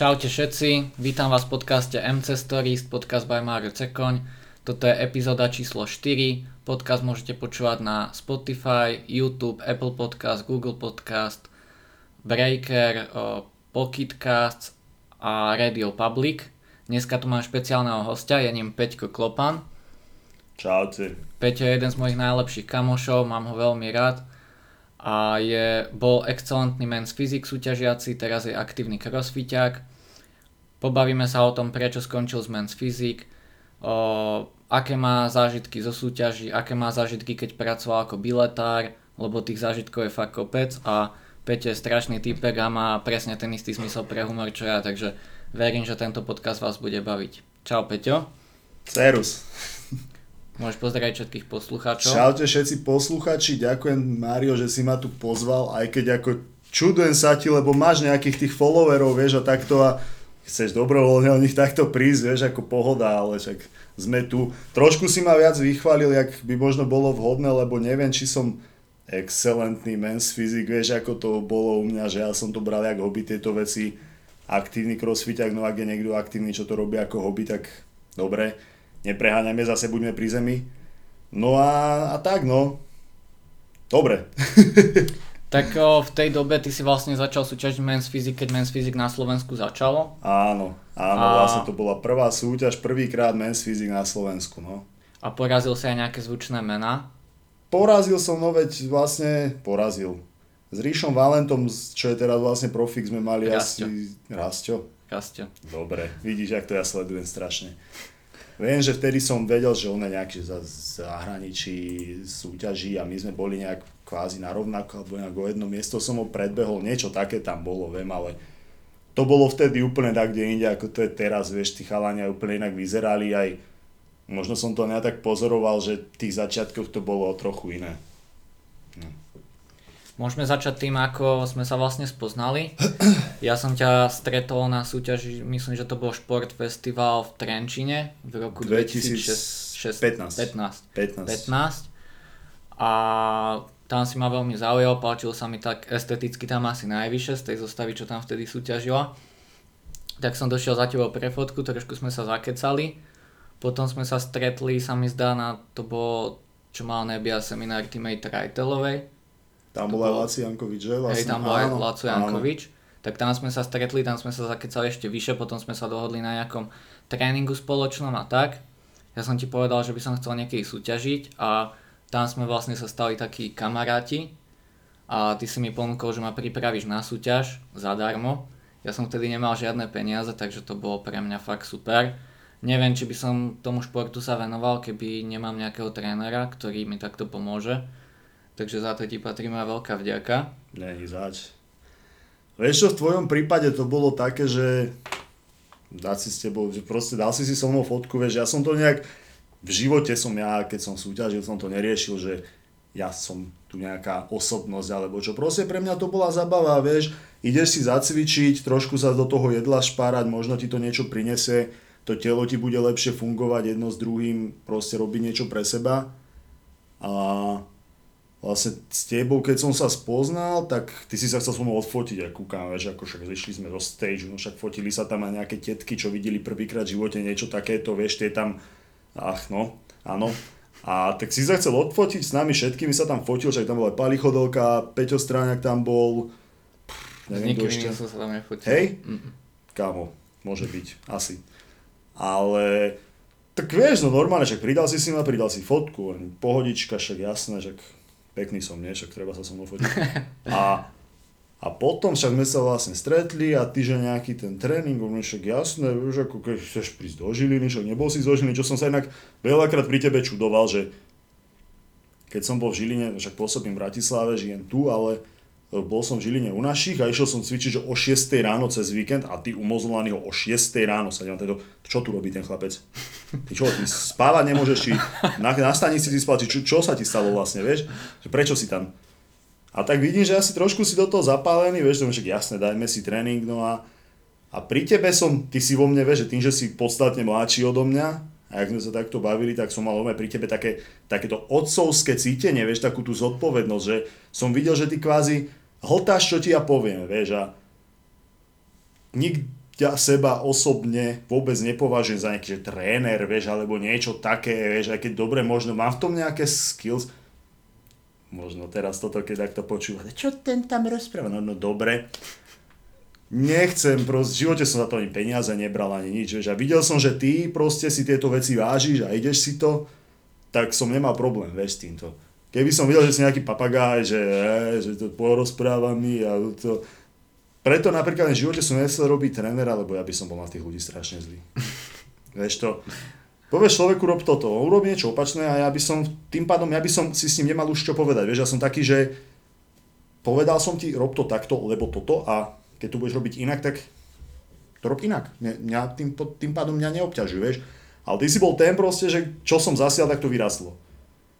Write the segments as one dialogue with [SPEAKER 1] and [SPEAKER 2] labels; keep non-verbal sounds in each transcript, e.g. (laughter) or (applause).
[SPEAKER 1] Čaute všetci, vítam vás v podcaste MC Stories, podcast by Mario Cekoň. Toto je epizóda číslo 4. Podcast môžete počúvať na Spotify, YouTube, Apple Podcast, Google Podcast, Breaker, Pocketcast a Radio Public. Dneska tu mám špeciálneho hostia, je ním Peťko Klopan.
[SPEAKER 2] Čaute.
[SPEAKER 1] Peťo je jeden z mojich najlepších kamošov, mám ho veľmi rád a je, bol excelentný men's fyzik súťažiaci, teraz je aktívny crossfiťák. Pobavíme sa o tom, prečo skončil z men's fyzik, o, aké má zážitky zo súťaží, aké má zážitky, keď pracoval ako biletár, lebo tých zážitkov je fakt kopec a Peťo je strašný typek a má presne ten istý zmysel pre humor, čo ja, takže verím, že tento podcast vás bude baviť. Čau Peťo.
[SPEAKER 2] Serus.
[SPEAKER 1] Môžeš pozdraviť všetkých poslucháčov.
[SPEAKER 2] Čaute všetci posluchači, ďakujem Mário, že si ma tu pozval, aj keď ako čudujem sa ti, lebo máš nejakých tých followerov, vieš, a takto a chceš dobrovoľne o nich takto prísť, vieš, ako pohoda, ale však sme tu. Trošku si ma viac vychválil, jak by možno bolo vhodné, lebo neviem, či som excelentný men's fyzik, vieš, ako to bolo u mňa, že ja som to bral jak hobby tieto veci, aktívny crossfiták, no ak je niekto aktívny, čo to robí ako hobby, tak dobre nepreháňame, zase buďme pri zemi. No a, a tak no. Dobre. (laughs)
[SPEAKER 1] tak o, v tej dobe ty si vlastne začal súťažiť Men's Physique, keď Men's Physique na Slovensku začalo?
[SPEAKER 2] Áno, áno, a... vlastne to bola prvá súťaž, prvýkrát Men's Physique na Slovensku, no.
[SPEAKER 1] A porazil sa aj nejaké zvučné mená?
[SPEAKER 2] Porazil som, no veď vlastne porazil. S Ríšom Valentom, čo je teraz vlastne profik, sme mali Rastio. asi... Rastio.
[SPEAKER 1] Rastio.
[SPEAKER 2] Dobre, vidíš, jak to ja sledujem strašne. Viem, že vtedy som vedel, že on je nejaký za zahraničí súťaží a my sme boli nejak kvázi na rovnako alebo nejak o jedno miesto som ho predbehol, niečo také tam bolo, viem, ale to bolo vtedy úplne tak, kde inde, ako to je teraz, vieš, tí chalania úplne inak vyzerali, aj možno som to nejak tak pozoroval, že v tých začiatkoch to bolo trochu iné.
[SPEAKER 1] Môžeme začať tým, ako sme sa vlastne spoznali. (clears throat) Ja som ťa stretol na súťaži, myslím, že to bol Šport Festival v Trenčine v roku 2015. 15. 15. 15. A tam si ma veľmi zaujal, páčil sa mi tak esteticky tam asi najvyššie z tej zostavy, čo tam vtedy súťažila. Tak som došiel za tebou pre fotku, trošku sme sa zakecali. Potom sme sa stretli, sa mi zdá, na to bolo, čo mal nebia seminár teammate Rajtelovej
[SPEAKER 2] tam bol aj Laci Jankovič, že? Vlastne,
[SPEAKER 1] hej, tam bol aj Laco Jankovič. Tak tam sme sa stretli, tam sme sa zakecali ešte vyššie, potom sme sa dohodli na nejakom tréningu spoločnom a tak. Ja som ti povedal, že by som chcel niekedy súťažiť a tam sme vlastne sa stali takí kamaráti a ty si mi ponúkol, že ma pripravíš na súťaž zadarmo. Ja som vtedy nemal žiadne peniaze, takže to bolo pre mňa fakt super. Neviem, či by som tomu športu sa venoval, keby nemám nejakého trénera, ktorý mi takto pomôže takže za to ti patrí moja veľká vďaka.
[SPEAKER 2] Není zač. Vieš čo, v tvojom prípade to bolo také, že dať si s tebou, že proste dal si si so mnou fotku, vieš, ja som to nejak, v živote som ja, keď som súťažil, som to neriešil, že ja som tu nejaká osobnosť alebo čo. Proste pre mňa to bola zabava, vieš, ideš si zacvičiť, trošku sa do toho jedla špárať, možno ti to niečo prinese, to telo ti bude lepšie fungovať jedno s druhým, proste robiť niečo pre seba. A vlastne s tebou, keď som sa spoznal, tak ty si sa chcel so mnou odfotiť a kúkam, vieš, ako však zišli sme do stage, no však fotili sa tam aj nejaké tetky, čo videli prvýkrát v živote niečo takéto, vieš, tie tam, ach no, áno. A tak si sa chcel odfotiť s nami všetkými, sa tam fotil, však tam bola Pali Chodelka, Peťo Stráňak tam bol,
[SPEAKER 1] neviem, kto ešte. som sa tam nefotil.
[SPEAKER 2] Hej? Mm-mm. Kámo, môže byť, asi. Ale tak vieš, no normálne, však pridal si si ma, pridal si fotku, pohodička, však jasné, však pekný som, nie? Však treba sa so mnou fotiť. (laughs) A, a potom však sme sa vlastne stretli a ty, že nejaký ten tréning, on však jasné, vieš, ako keď chceš prísť do Žiliny, však nebol si zo Žiliny, čo som sa inak veľakrát pri tebe čudoval, že keď som bol v Žiline, však pôsobím v Bratislave, žijem tu, ale bol som v Žiline u našich a išiel som cvičiť o 6 ráno cez víkend a ty umozlovaný ho o 6 ráno sa teda, čo tu robí ten chlapec? Ty čo, ty spávať nemôžeš, či na, na stanici spal, či čo, čo sa ti stalo vlastne, vieš? Prečo si tam? A tak vidím, že asi trošku si do toho zapálený, vieš, že jasné, dajme si tréning, no a, a pri tebe som, ty si vo mne, vieš, že tým, že si podstatne mladší odo mňa, a ak sme sa takto bavili, tak som mal pri tebe také, takéto otcovské cítenie, vieš, takú tú zodpovednosť, že som videl, že ty kvázi hltáš, čo ti ja poviem, vieš, a nik, ťa seba osobne vôbec nepovažujem za nejaký že tréner, vieš, alebo niečo také, vieš, aj keď dobre možno mám v tom nejaké skills, možno teraz toto, keď takto počúvate, čo ten tam rozpráva, no, no dobre, nechcem, proste, v živote som za to ani peniaze nebral, ani nič, vieš, videl som, že ty proste si tieto veci vážiš a ideš si to, tak som nemal problém, vieš, s týmto. Keby som videl, že si nejaký papagáj, že, že to porozpráva mi a to, preto napríklad v živote som nechcel robiť trénera, lebo ja by som bol na tých ľudí strašne zlý. Vieš to, povieš človeku rob toto, on urobí niečo opačné a ja by som, tým pádom ja by som si s ním nemal už čo povedať. Vieš, ja som taký, že povedal som ti, rob to takto, lebo toto a keď tu budeš robiť inak, tak to rob inak. Mňa, tým, tým pádom mňa neobťažuje, vieš. Ale ty si bol ten proste, že čo som zasial, tak to vyrastlo.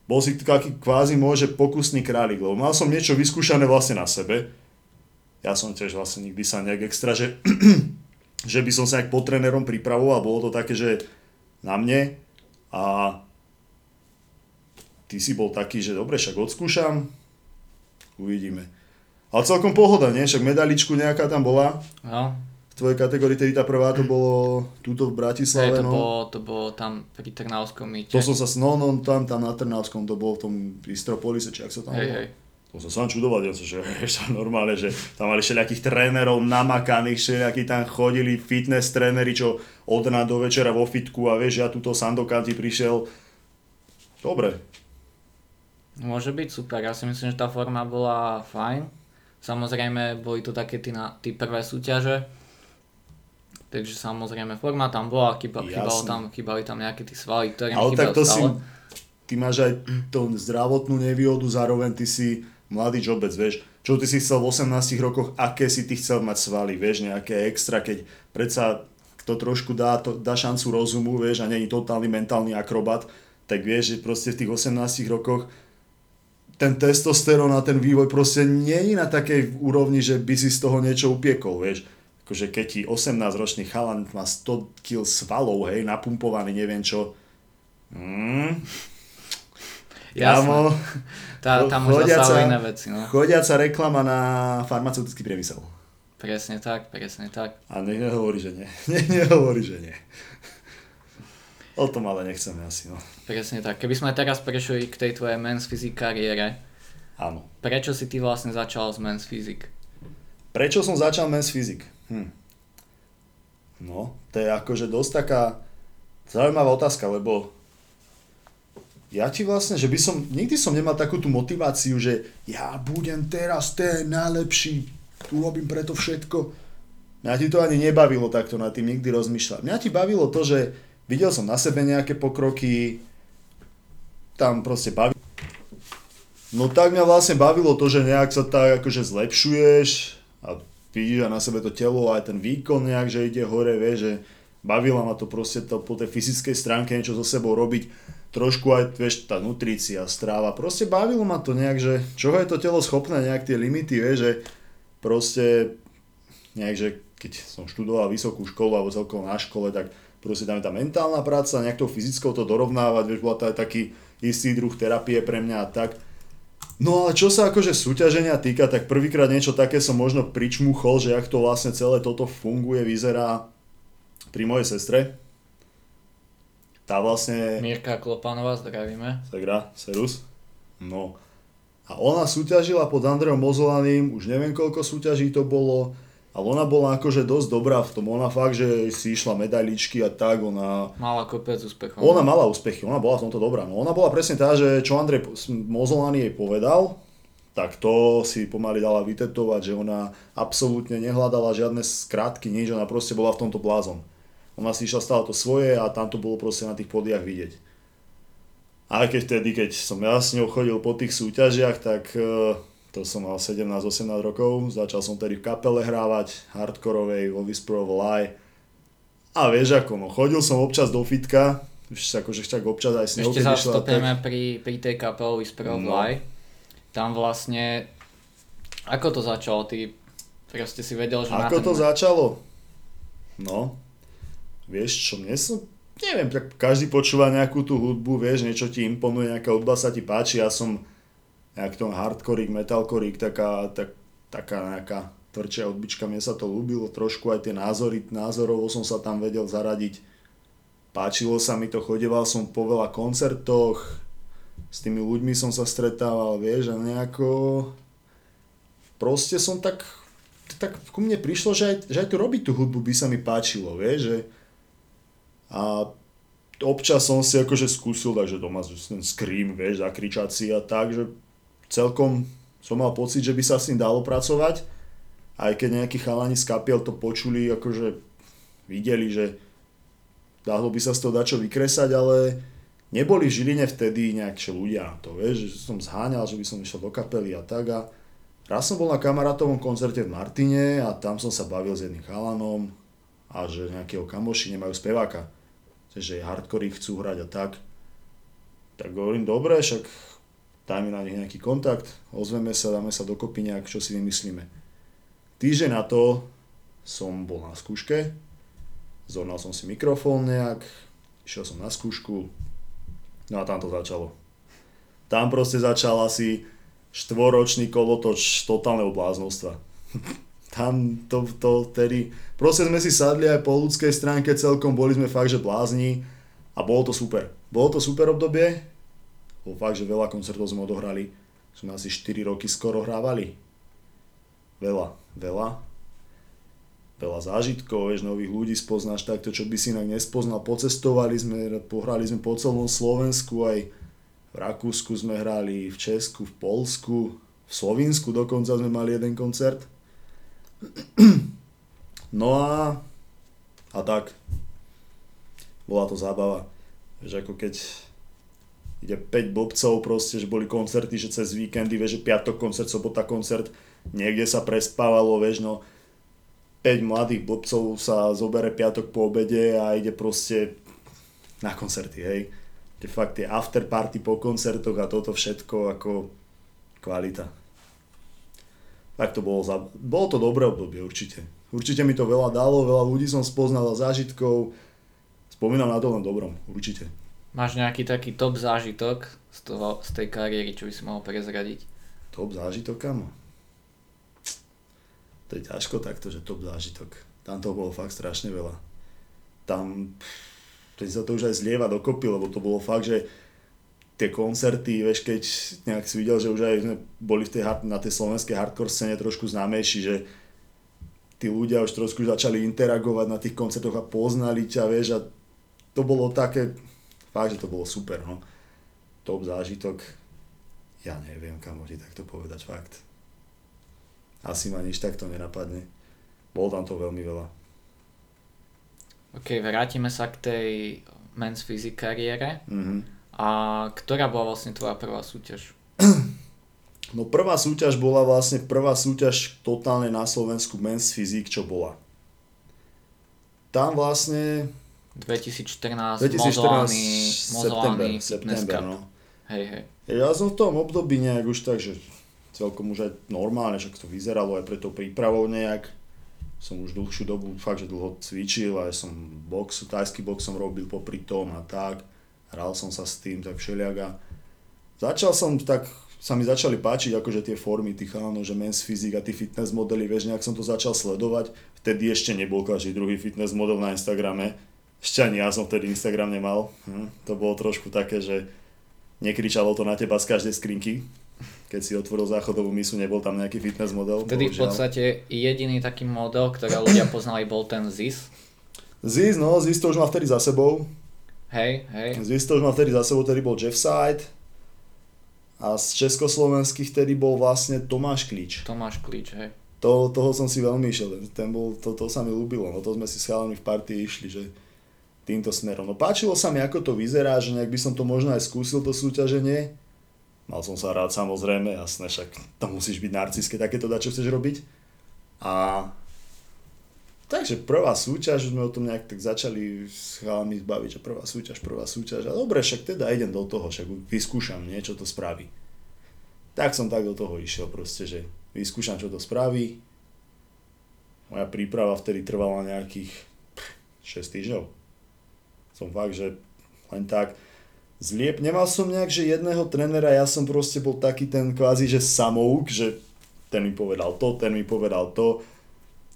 [SPEAKER 2] Bol si taký kvázi môže pokusný králik, lebo mal som niečo vyskúšané vlastne na sebe ja som tiež vlastne nikdy sa nejak extra, že, (clears throat) že by som sa nejak pod trénerom pripravoval, bolo to také, že na mne a ty si bol taký, že dobre, však odskúšam, uvidíme. Ale celkom pohoda, nie? Však medaličku nejaká tam bola.
[SPEAKER 1] No.
[SPEAKER 2] V tvojej kategórii, tedy tá prvá to bolo túto v Bratislave.
[SPEAKER 1] Hej, to,
[SPEAKER 2] no.
[SPEAKER 1] bolo, to bolo tam pri Trnavskom mýte.
[SPEAKER 2] To som sa, no, no, tam, tam na Trnavskom, to bolo v tom Istropolise, či ak sa tam
[SPEAKER 1] hej,
[SPEAKER 2] bolo.
[SPEAKER 1] hej.
[SPEAKER 2] To som sám čudoval, ja som, že (laughs) vieš, normálne, že tam mali všelijakých trénerov namakaných, všelijakí tam chodili fitness tréneri, čo od rána do večera vo fitku a vieš, ja túto Sandokan ti prišiel. Dobre.
[SPEAKER 1] Môže byť super, ja si myslím, že tá forma bola fajn. Samozrejme, boli to také tí, na, tí prvé súťaže, takže samozrejme forma tam bola, chyba, chybalo tam, chybali tam nejaké tí svaly, ktoré
[SPEAKER 2] Ale tak to
[SPEAKER 1] stále.
[SPEAKER 2] si, ty máš aj tú zdravotnú nevýhodu, zároveň ty si mladý jobec, vieš, čo ty si chcel v 18 rokoch, aké si ty chcel mať svaly, vieš, nejaké extra, keď predsa kto trošku dá, to, dá šancu rozumu, vieš, a není totálny mentálny akrobat, tak vieš, že proste v tých 18 rokoch ten testosterón a ten vývoj proste nie je na takej úrovni, že by si z toho niečo upiekol, vieš. Akože keď ti 18-ročný chalan má 100 kg svalov, hej, napumpovaný, neviem čo. Mm. Kámo,
[SPEAKER 1] Tá, tam už zasahujú iné veci, no.
[SPEAKER 2] Chodiaca reklama na farmaceutický priemysel.
[SPEAKER 1] Presne tak, presne tak.
[SPEAKER 2] A nech nehovorí, že nie. (laughs) Nech nehovorí, že nie. O tom ale nechceme asi, no.
[SPEAKER 1] Presne tak. Keby sme teraz prešli k tej tvojej men's physique kariére,
[SPEAKER 2] Áno.
[SPEAKER 1] prečo si ty vlastne začal s men's physique?
[SPEAKER 2] Prečo som začal men's physique? Hm. No, to je akože dosť taká zaujímavá otázka, lebo ja ti vlastne, že by som, nikdy som nemal takú tú motiváciu, že ja budem teraz ten najlepší, urobím preto všetko. Mňa ti to ani nebavilo takto nad tým nikdy rozmýšľať. Mňa ti bavilo to, že videl som na sebe nejaké pokroky, tam proste baví. No tak mňa vlastne bavilo to, že nejak sa tak akože zlepšuješ a vidíš aj na sebe to telo, aj ten výkon nejak, že ide hore, vieš, že bavila ma to proste to po tej fyzickej stránke niečo so sebou robiť, trošku aj, vieš, tá nutrícia, stráva, proste bavilo ma to nejak, že čoho je to telo schopné, nejak tie limity, vieš, že proste nejak, že keď som študoval vysokú školu alebo celkovo na škole, tak proste tam je tá mentálna práca, nejak tou fyzickou to dorovnávať, vieš, bola to aj taký istý druh terapie pre mňa a tak. No ale čo sa akože súťaženia týka, tak prvýkrát niečo také som možno pričmuchol, že jak to vlastne celé toto funguje, vyzerá pri mojej sestre. Tá vlastne
[SPEAKER 1] Mirka Klopanová, zdravíme.
[SPEAKER 2] Segra, Serus. No. A ona súťažila pod Andreom Mozolaným, už neviem koľko súťaží to bolo, ale ona bola akože dosť dobrá v tom. Ona fakt, že si išla medailičky a tak, ona...
[SPEAKER 1] Mala kopec úspechov.
[SPEAKER 2] Ona mala úspechy, ona bola v tomto dobrá. No ona bola presne tá, že čo Andrej Mozolany jej povedal, tak to si pomaly dala vytetovať, že ona absolútne nehľadala žiadne skratky, nič, ona proste bola v tomto blázon. Ona si išla stále to svoje a tam to bolo proste na tých podiach vidieť. Aj keď vtedy, keď som ja s ňou chodil po tých súťažiach, tak e, to som mal 17-18 rokov, začal som tedy v kapele hrávať, hardkorovej, vo of Lie. A vieš ako, no chodil som občas do fitka, už akože však občas aj s ňou
[SPEAKER 1] Ešte
[SPEAKER 2] keď
[SPEAKER 1] sa
[SPEAKER 2] išla,
[SPEAKER 1] stopneme pri, pri tej kapele Whisper of
[SPEAKER 2] No.
[SPEAKER 1] Lie. Tam vlastne, ako to začalo? Ty proste si vedel, že
[SPEAKER 2] Ako
[SPEAKER 1] ten...
[SPEAKER 2] to začalo? No, vieš čo, mne som, neviem, tak každý počúva nejakú tú hudbu, vieš, niečo ti imponuje, nejaká hudba sa ti páči, ja som nejak tom hardkorík, metalkorík, taká, tak, taká nejaká tvrdšia odbička, mne sa to ľúbilo, trošku aj tie názory, názorovo som sa tam vedel zaradiť. Páčilo sa mi to, chodeval som po veľa koncertoch, s tými ľuďmi som sa stretával, vieš, a nejako... Proste som tak, tak ku mne prišlo, že aj, že aj tu robiť tú hudbu by sa mi páčilo, vieš, že... A občas som si akože skúsil, takže doma ten scream, vieš, zakričať si a tak, že celkom som mal pocit, že by sa s tým dalo pracovať. Aj keď nejakí chalani z kapiel to počuli, akože videli, že dalo by sa z toho dačo vykresať, ale neboli v Žiline vtedy nejaké ľudia to, vieš, že som zháňal, že by som išiel do kapely a tak a raz som bol na kamarátovom koncerte v Martine a tam som sa bavil s jedným chalanom a že nejakého kamoši nemajú speváka že hardcore chcú hrať a tak. Tak hovorím, dobre, však dajme na nich nejaký kontakt, ozveme sa, dáme sa dokopy nejak, čo si vymyslíme. Týždeň na to som bol na skúške, zornal som si mikrofón nejak, išiel som na skúšku, no a tam to začalo. Tam proste začal asi štvoročný kolotoč totálneho bláznostva. (laughs) tam to, to tedy, proste sme si sadli aj po ľudskej stránke celkom, boli sme fakt, že blázni a bolo to super. Bolo to super obdobie, bolo fakt, že veľa koncertov sme odohrali, sme asi 4 roky skoro hrávali. Veľa, veľa. Veľa zážitkov, vieš, nových ľudí spoznáš takto, čo by si inak nespoznal. Pocestovali sme, pohrali sme po celom Slovensku, aj v Rakúsku sme hrali, v Česku, v Polsku, v Slovinsku dokonca sme mali jeden koncert (clears throat) No a, a tak. Bola to zábava. Že ako keď ide 5 blbcov proste, že boli koncerty, že cez víkendy, vieš, že piatok koncert, sobota koncert, niekde sa prespávalo, vieš, no 5 mladých blbcov sa zobere piatok po obede a ide proste na koncerty, hej. Tie fakt tie afterparty po koncertoch a toto všetko ako kvalita tak to bolo, za, bolo to dobré obdobie určite. Určite mi to veľa dalo, veľa ľudí som spoznal a zážitkov. Spomínam na to len dobrom, určite.
[SPEAKER 1] Máš nejaký taký top zážitok z, toho, z tej kariéry, čo by si mohol prezradiť?
[SPEAKER 2] Top zážitok, kamo? To je ťažko takto, že top zážitok. Tam toho bolo fakt strašne veľa. Tam, teď sa to už aj zlieva dokopy, lebo to bolo fakt, že tie koncerty, vieš, keď nejak si videl, že už aj sme boli v tej, na tej slovenskej hardcore scéne trošku známejší, že tí ľudia už trošku začali interagovať na tých koncertoch a poznali ťa, vieš, a to bolo také, fakt, že to bolo super, no. Top zážitok, ja neviem, kam ti takto povedať, fakt. Asi ma nič takto nenapadne. Bolo tam to veľmi veľa.
[SPEAKER 1] OK, vrátime sa k tej men's physique kariére. Mm-hmm. A ktorá bola vlastne tvoja prvá súťaž? (clears throat)
[SPEAKER 2] No prvá súťaž bola vlastne prvá súťaž totálne na Slovensku Men's Physique, čo bola. Tam vlastne...
[SPEAKER 1] 2014, 2014 Mozolany,
[SPEAKER 2] september, no.
[SPEAKER 1] Hej, hej.
[SPEAKER 2] Ja som v tom období nejak už tak, že celkom už aj normálne, že to vyzeralo aj pre tou prípravou nejak. Som už dlhšiu dobu fakt, že dlho cvičil, aj som box, tajský box som robil popri tom a tak hral som sa s tým tak všeliak a začal som tak, sa mi začali páčiť akože tie formy tých chalanov, že men's fyzik a tí fitness modely, vieš, nejak som to začal sledovať, vtedy ešte nebol každý druhý fitness model na Instagrame, ešte ani ja som vtedy Instagram nemal, hm, to bolo trošku také, že nekričalo to na teba z každej skrinky, keď si otvoril záchodovú misu, nebol tam nejaký fitness model.
[SPEAKER 1] Vtedy v podstate jediný taký model, ktorý ľudia poznali, bol ten ZIS.
[SPEAKER 2] ZIS, no, ZIS to už má vtedy za sebou.
[SPEAKER 1] Hej, hej.
[SPEAKER 2] Z už mám vtedy za sebou, vtedy bol Jeff Side a z československých vtedy bol vlastne Tomáš Klíč.
[SPEAKER 1] Tomáš Klíč, hej.
[SPEAKER 2] To, toho som si veľmi išiel, ten bol, to, to sa mi ľúbilo, no to sme si s chalami v partii išli, že týmto smerom. No páčilo sa mi, ako to vyzerá, že nejak by som to možno aj skúsil, to súťaženie. Mal som sa rád, samozrejme, jasné, však tam musíš byť narciské, takéto dať, čo chceš robiť. A Takže prvá súťaž, sme o tom nejak tak začali s chalami zbaviť, že prvá súťaž, prvá súťaž. A dobre, však teda idem do toho, však vyskúšam niečo to spraví. Tak som tak do toho išiel proste, že vyskúšam, čo to spraví. Moja príprava vtedy trvala nejakých 6 týždňov. Som fakt, že len tak zliep. Nemal som nejak, že jedného trenera, ja som proste bol taký ten kvázi, že samouk, že ten mi povedal to, ten mi povedal to.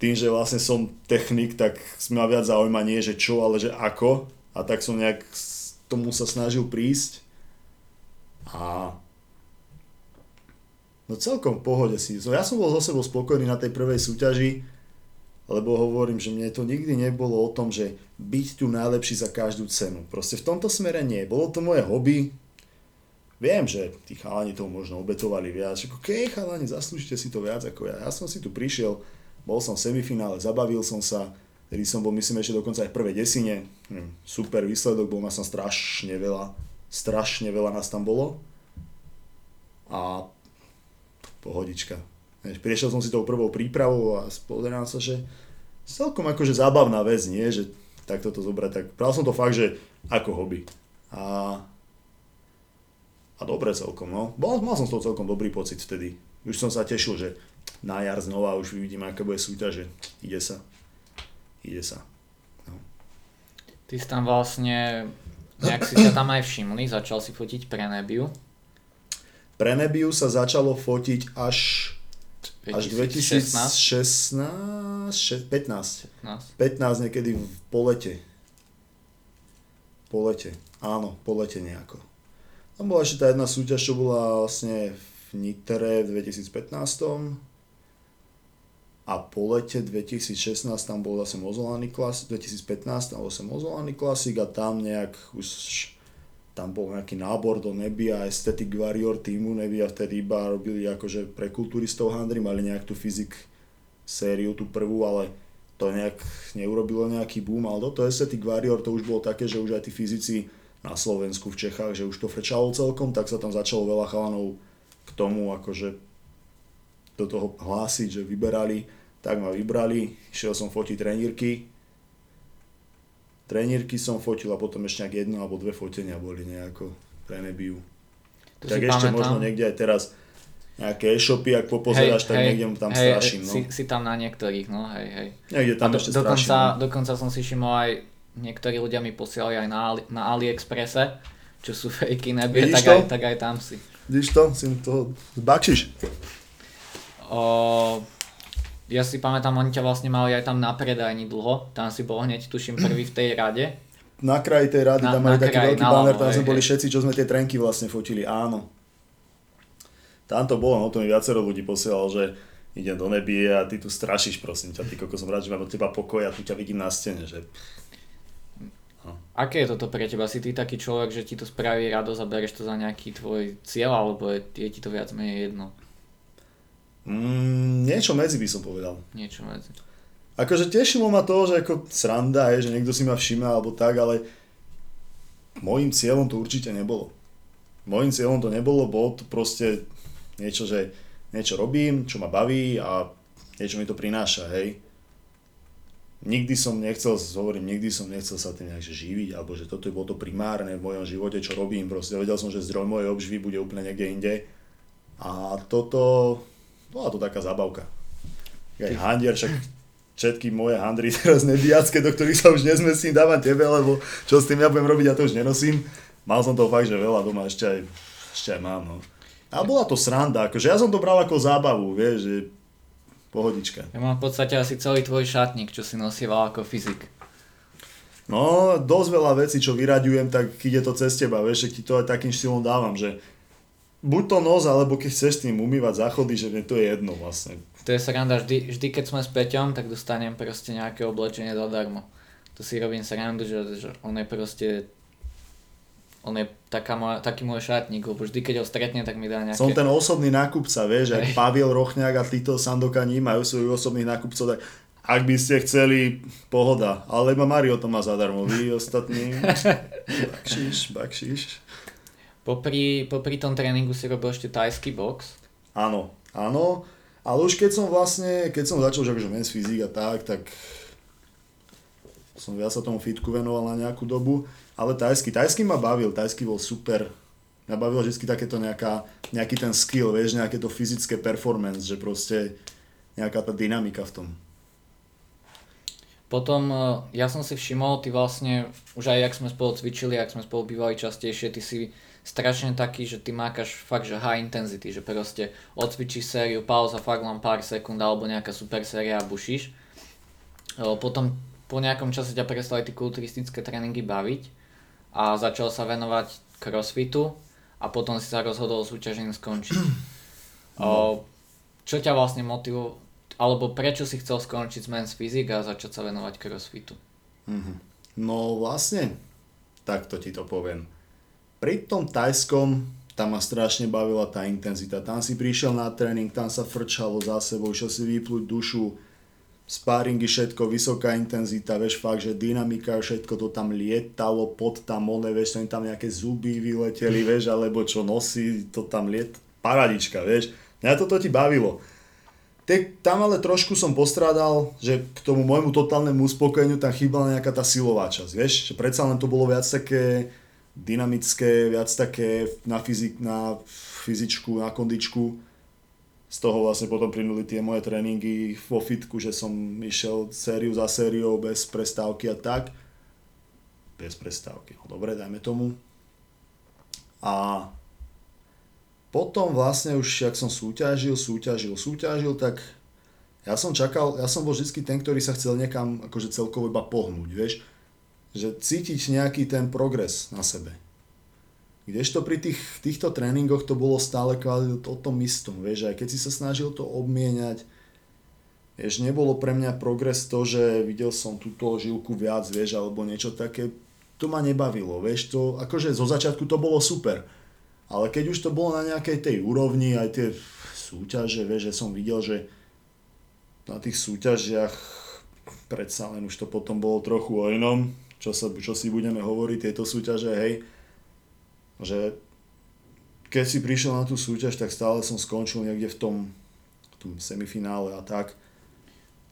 [SPEAKER 2] Tým, že vlastne som technik, tak ma viac zaujíma nie, že čo, ale že ako. A tak som nejak tomu sa snažil prísť. A no celkom v pohode si. Ja som bol zo sebou spokojný na tej prvej súťaži, lebo hovorím, že mne to nikdy nebolo o tom, že byť tu najlepší za každú cenu. Proste v tomto smere nie. Bolo to moje hobby. Viem, že tí chalani to možno obetovali viac. Ako, okay, chalani, zaslúžite si to viac ako ja. Ja som si tu prišiel, bol som v semifinále, zabavil som sa, kedy som bol, myslím, ešte dokonca aj v prvej desine. Super výsledok, bol nás tam strašne veľa. Strašne veľa nás tam bolo. A pohodička Prišiel som si tou prvou prípravou a pozerám sa, že celkom akože zábavná vec, nie? Že takto to zobrať. Tak bral som to fakt, že ako hobby. A, a dobre celkom, no. Mal, mal som z toho celkom dobrý pocit vtedy. Už som sa tešil, že na jar znova už vidím, aká bude súťaž, že ide sa. Ide sa. No.
[SPEAKER 1] Ty si tam vlastne, nejak si sa tam aj všimli, začal si fotiť pre Nebiu.
[SPEAKER 2] Pre Nebiu sa začalo fotiť až až 2016, 15. 15. 15 niekedy v polete. Polete, áno, polete nejako. Tam bola ešte tá jedna súťaž, čo bola vlastne v Nitere v 2015. A po lete 2016 tam bol zase Mozolany Classic, 2015 tam bol zase Mozolany Classic a tam nejak už tam bol nejaký nábor do Nebia, Aesthetic Warrior týmu, Nebia vtedy iba robili akože pre kulturistov handry, mali nejak tú fyzik sériu, tú prvú, ale to nejak neurobilo nejaký boom, ale toto Aesthetic Warrior to už bolo také, že už aj tí fyzici na Slovensku, v Čechách, že už to frečalo celkom, tak sa tam začalo veľa chalanov k tomu akože do toho hlásiť, že vyberali, tak ma vybrali, išiel som fotiť trenírky, trenírky som fotil a potom ešte nejak jedno alebo dve fotenia boli nejako pre Nebiu. To tak ešte pamätám. možno niekde aj teraz nejaké e-shopy, ak popozeráš, hej, tak hej, niekde tam hej, straším. No.
[SPEAKER 1] Si, si tam na niektorých, no hej, hej.
[SPEAKER 2] Niekde tam a do, ešte
[SPEAKER 1] dokonca,
[SPEAKER 2] straším. No.
[SPEAKER 1] Dokonca som si všimol aj, niektorí ľudia mi posielali aj na, Ali, na AliExpresse, čo sú fejky nebie, tak aj, tak aj tam si.
[SPEAKER 2] Vidíš to? Si to zbakšiš.
[SPEAKER 1] O, ja si pamätám, oni ťa vlastne mali aj tam na predajni dlho, tam si bol hneď tuším prvý v tej rade.
[SPEAKER 2] Na kraji tej rady, na, tam mali taký veľký banner, tam sme boli všetci, čo sme tie trenky vlastne fotili, áno. Tam to bolo, no to mi viacero ľudí posielalo, že idem do nebie a ty tu strašíš, prosím ťa, ty koko som rád, že mám od teba pokoj a tu ťa vidím na stene, že...
[SPEAKER 1] No. Aké je toto pre teba? Si ty taký človek, že ti to spraví radosť a bereš to za nejaký tvoj cieľ, alebo je, je ti to viac menej jedno?
[SPEAKER 2] Mm, niečo medzi by som povedal.
[SPEAKER 1] Niečo medzi.
[SPEAKER 2] Akože tešilo ma to, že ako sranda je, že niekto si ma všíma alebo tak, ale môjim cieľom to určite nebolo. Môjim cieľom to nebolo, bolo to proste niečo, že niečo robím, čo ma baví a niečo mi to prináša, hej. Nikdy som nechcel, hovorím, nikdy som nechcel sa tým nejak živiť, alebo že toto je bolo to primárne v mojom živote, čo robím, proste vedel som, že zdroj mojej obživy bude úplne niekde inde. A toto, bola to taká zabavka. Aj handier, však všetky moje handry teraz nediacké, do ktorých sa už nezmestím, dávam tebe, lebo čo s tým ja budem robiť, ja to už nenosím. Mal som to fakt, že veľa doma ešte aj, ešte aj mám, no. A bola to sranda, akože ja som to bral ako zábavu, vieš, že pohodička.
[SPEAKER 1] Ja mám v podstate asi celý tvoj šatník, čo si nosieval ako fyzik.
[SPEAKER 2] No, dosť veľa vecí, čo vyraďujem, tak ide to cez teba, vieš, že ti to aj takým štýlom dávam, že buď to nos, alebo keď chceš tým umývať záchody, že mne to je jedno vlastne.
[SPEAKER 1] To je sranda, vždy, vždy keď sme s Peťom, tak dostanem proste nejaké oblečenie zadarmo. To si robím srandu, že, že on je proste on je taká moja, taký môj šatník, lebo vždy keď ho stretne, tak mi dá nejaké...
[SPEAKER 2] Som ten osobný nákupca, vieš, ak Pavel Rochňák a títo Sandokaní majú svojich osobných nákupcov, tak ak by ste chceli, pohoda. Ale iba Mario to má zadarmo, vy ostatní, (laughs) bakšiš, bakšiš.
[SPEAKER 1] Popri, popri tom tréningu si robil ešte tajský box.
[SPEAKER 2] Áno, áno. Ale už keď som vlastne, keď som začal, že akože men's fyzik a tak, tak som viac sa tomu fitku venoval na nejakú dobu. Ale tajský, tajský ma bavil, tajský bol super. Mňa bavilo vždy takéto nejaká, nejaký ten skill, vieš, nejaké to fyzické performance, že proste nejaká tá dynamika v tom.
[SPEAKER 1] Potom e, ja som si všimol, ty vlastne, už aj jak sme spolu cvičili, ak sme spolu bývali častejšie, ty si strašne taký, že ty mákaš fakt, že high intensity, že proste odcvičíš sériu, pauza, fakt len pár sekúnd alebo nejaká super séria a bušíš. Potom po nejakom čase ťa prestali tie kulturistické tréningy baviť a začal sa venovať crossfitu a potom si sa rozhodol súťažením skončiť. (clears throat) No. Čo ťa vlastne motivovalo, alebo prečo si chcel skončiť z Men's Physique a začať sa venovať crossfitu?
[SPEAKER 2] Mm-hmm. No vlastne, takto ti to poviem. Pri tom tajskom tam ma strašne bavila tá intenzita. Tam si prišiel na tréning, tam sa frčalo za sebou, išiel si vyplúť dušu, sparingy, všetko, vysoká intenzita, vieš fakt, že dynamika, všetko to tam lietalo, pod tam one, vieš, tam nejaké zuby vyleteli, vieš, alebo čo nosí, to tam liet, paradička, vieš. Mňa toto ti bavilo. Te, tam ale trošku som postrádal, že k tomu môjmu totálnemu uspokojeniu tam chýbala nejaká tá silová časť, vieš, že predsa len to bolo viac také dynamické, viac také na, fyzik, na fyzičku, na kondičku. Z toho vlastne potom plynuli tie moje tréningy vo fitku, že som išiel sériu za sériou bez prestávky a tak. Bez prestávky, no dobre, dajme tomu. A potom vlastne už, ak som súťažil, súťažil, súťažil, tak ja som čakal, ja som bol vždy ten, ktorý sa chcel niekam akože celkovo iba pohnúť, vieš, že cítiť nejaký ten progres na sebe. Kdežto pri tých, týchto tréningoch to bolo stále o tom istom, vieš, aj keď si sa snažil to obmieniať, vieš, nebolo pre mňa progres to, že videl som túto žilku viac, vieš, alebo niečo také, to ma nebavilo, vieš, to, akože zo začiatku to bolo super, ale keď už to bolo na nejakej tej úrovni, aj tie súťaže, vieš, že som videl, že na tých súťažiach predsa len už to potom bolo trochu o inom, čo, sa, čo si budeme hovoriť, tieto súťaže, hej, že keď si prišiel na tú súťaž, tak stále som skončil niekde v tom, v tom semifinále a tak.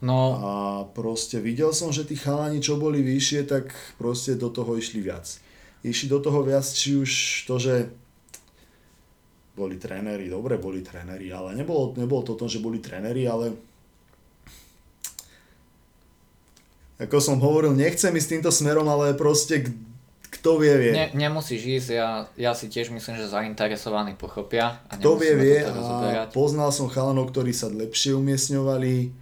[SPEAKER 2] No. A proste videl som, že tí chalani, čo boli vyššie, tak proste do toho išli viac. Išli do toho viac, či už to, že boli tréneri, dobre boli tréneri, ale nebolo, nebolo to o tom, že boli tréneri, ale ako som hovoril, nechcem ísť týmto smerom, ale proste kto vie, vie.
[SPEAKER 1] Ne, nemusíš ísť, ja, ja si tiež myslím, že zainteresovaní pochopia.
[SPEAKER 2] A kto vie, vie a poznal som chalanov, ktorí sa lepšie umiestňovali,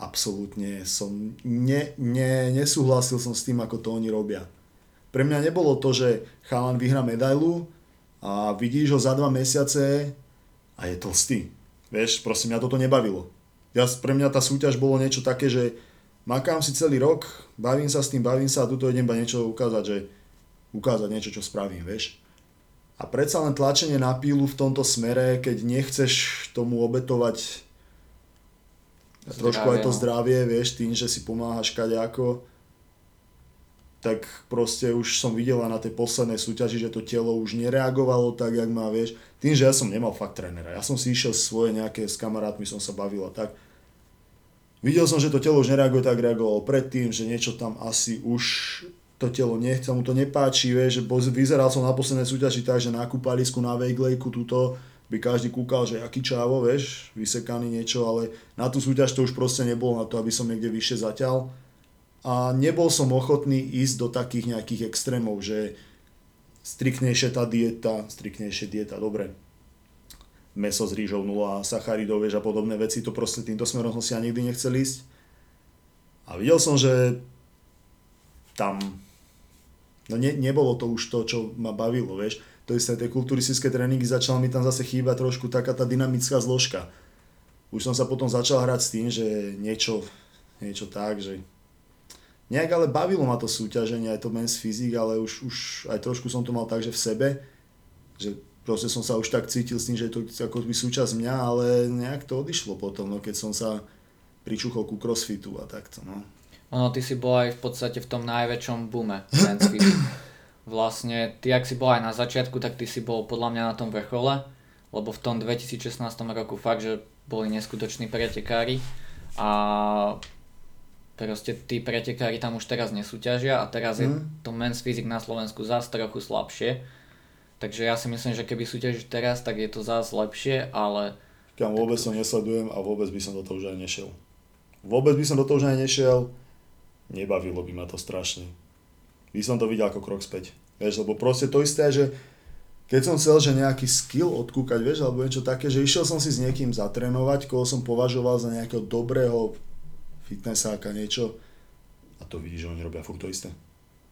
[SPEAKER 2] absolútne som, ne, ne, nesúhlasil som s tým, ako to oni robia. Pre mňa nebolo to, že chalan vyhra medailu, a vidíš ho za dva mesiace a je tlstý. Vieš, proste mňa toto nebavilo. Ja, pre mňa tá súťaž bolo niečo také, že makám si celý rok, bavím sa s tým, bavím sa a tuto idem iba niečo ukázať, že ukázať niečo, čo spravím, vieš. A predsa len tlačenie na pílu v tomto smere, keď nechceš tomu obetovať zdravie, trošku aj to no. zdravie, vieš, tým, že si pomáhaš kadejako, tak proste už som videla na tej poslednej súťaži, že to telo už nereagovalo tak, jak má, vieš. Tým, že ja som nemal fakt trénera. Ja som si išiel svoje nejaké, s kamarátmi som sa bavil a tak. Videl som, že to telo už nereaguje tak, reagovalo predtým, že niečo tam asi už to telo nechce, mu to nepáči, vieš, že vyzeral som na poslednej súťaži tak, že na kúpalisku, na vejglejku, túto by každý kúkal, že aký čávo, vieš, vysekaný niečo, ale na tú súťaž to už proste nebolo na to, aby som niekde vyššie zatiaľ a nebol som ochotný ísť do takých nejakých extrémov, že striktnejšia tá dieta, striktnejšia dieta, dobre, meso s rýžou, nula sacharidov, vieš, a podobné veci, to proste týmto smerom som si ja nikdy nechcel ísť. A videl som, že tam no ne, nebolo to už to, čo ma bavilo, vieš. To isté, tie kulturistické tréningy začala mi tam zase chýbať trošku taká tá dynamická zložka. Už som sa potom začal hrať s tým, že niečo, niečo tak, že Nejak ale bavilo ma to súťaženie, aj to men's fyzik, ale už, už aj trošku som to mal tak, že v sebe, že proste som sa už tak cítil s tým, že je to ako by súčasť mňa, ale nejak to odišlo potom, no, keď som sa pričuchol ku crossfitu a takto. No.
[SPEAKER 1] Ono, ty si bol aj v podstate v tom najväčšom men's fyzik. (laughs) Vlastne, ty ak si bol aj na začiatku, tak ty si bol podľa mňa na tom vrchole, lebo v tom 2016 roku fakt, že boli neskutoční pretekári a Proste tí pretekári tam už teraz nesúťažia a teraz mm. je to men's physique na Slovensku zás trochu slabšie. Takže ja si myslím, že keby súťažíš teraz, tak je to zás lepšie, ale...
[SPEAKER 2] Kam vôbec to nesledujem a vôbec by som do toho už aj nešiel. Vôbec by som do toho už aj nešiel, nebavilo by ma to strašne. By som to videl ako krok späť. Vieš, lebo proste to isté, že keď som chcel, že nejaký skill odkúkať, vieš, alebo niečo také, že išiel som si s niekým zatrénovať, koho som považoval za nejakého dobrého fitnessáka, niečo. A to vidíš, že oni robia furt to isté.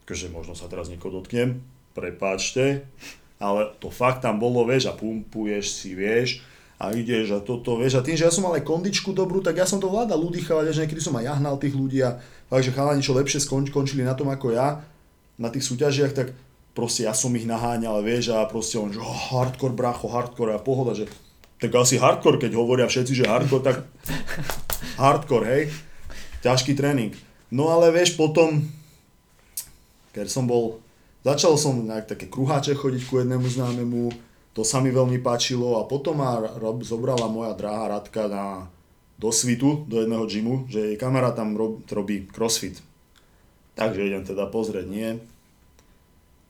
[SPEAKER 2] Takže možno sa teraz niekoho dotknem, prepáčte, ale to fakt tam bolo, vieš, a pumpuješ si, vieš, a ideš a toto, vieš, a tým, že ja som mal aj kondičku dobrú, tak ja som to vládal udýchavať, že niekedy som aj jahnal tých ľudí a fakt, že chalani čo lepšie skončili na tom ako ja, na tých súťažiach, tak proste ja som ich naháňal, vieš, a proste on, že oh, hardcore, bracho, hardcore a pohoda, že tak asi hardcore, keď hovoria všetci, že hardcore, tak (laughs) hardcore, hej, ťažký tréning. No ale vieš, potom, keď som bol, začal som na také kruháče chodiť ku jednému známemu, to sa mi veľmi páčilo a potom ma rob, zobrala moja drahá Radka na, do svitu, do jedného gymu, že jej kamarát tam rob, robí crossfit. Takže idem teda pozrieť, nie,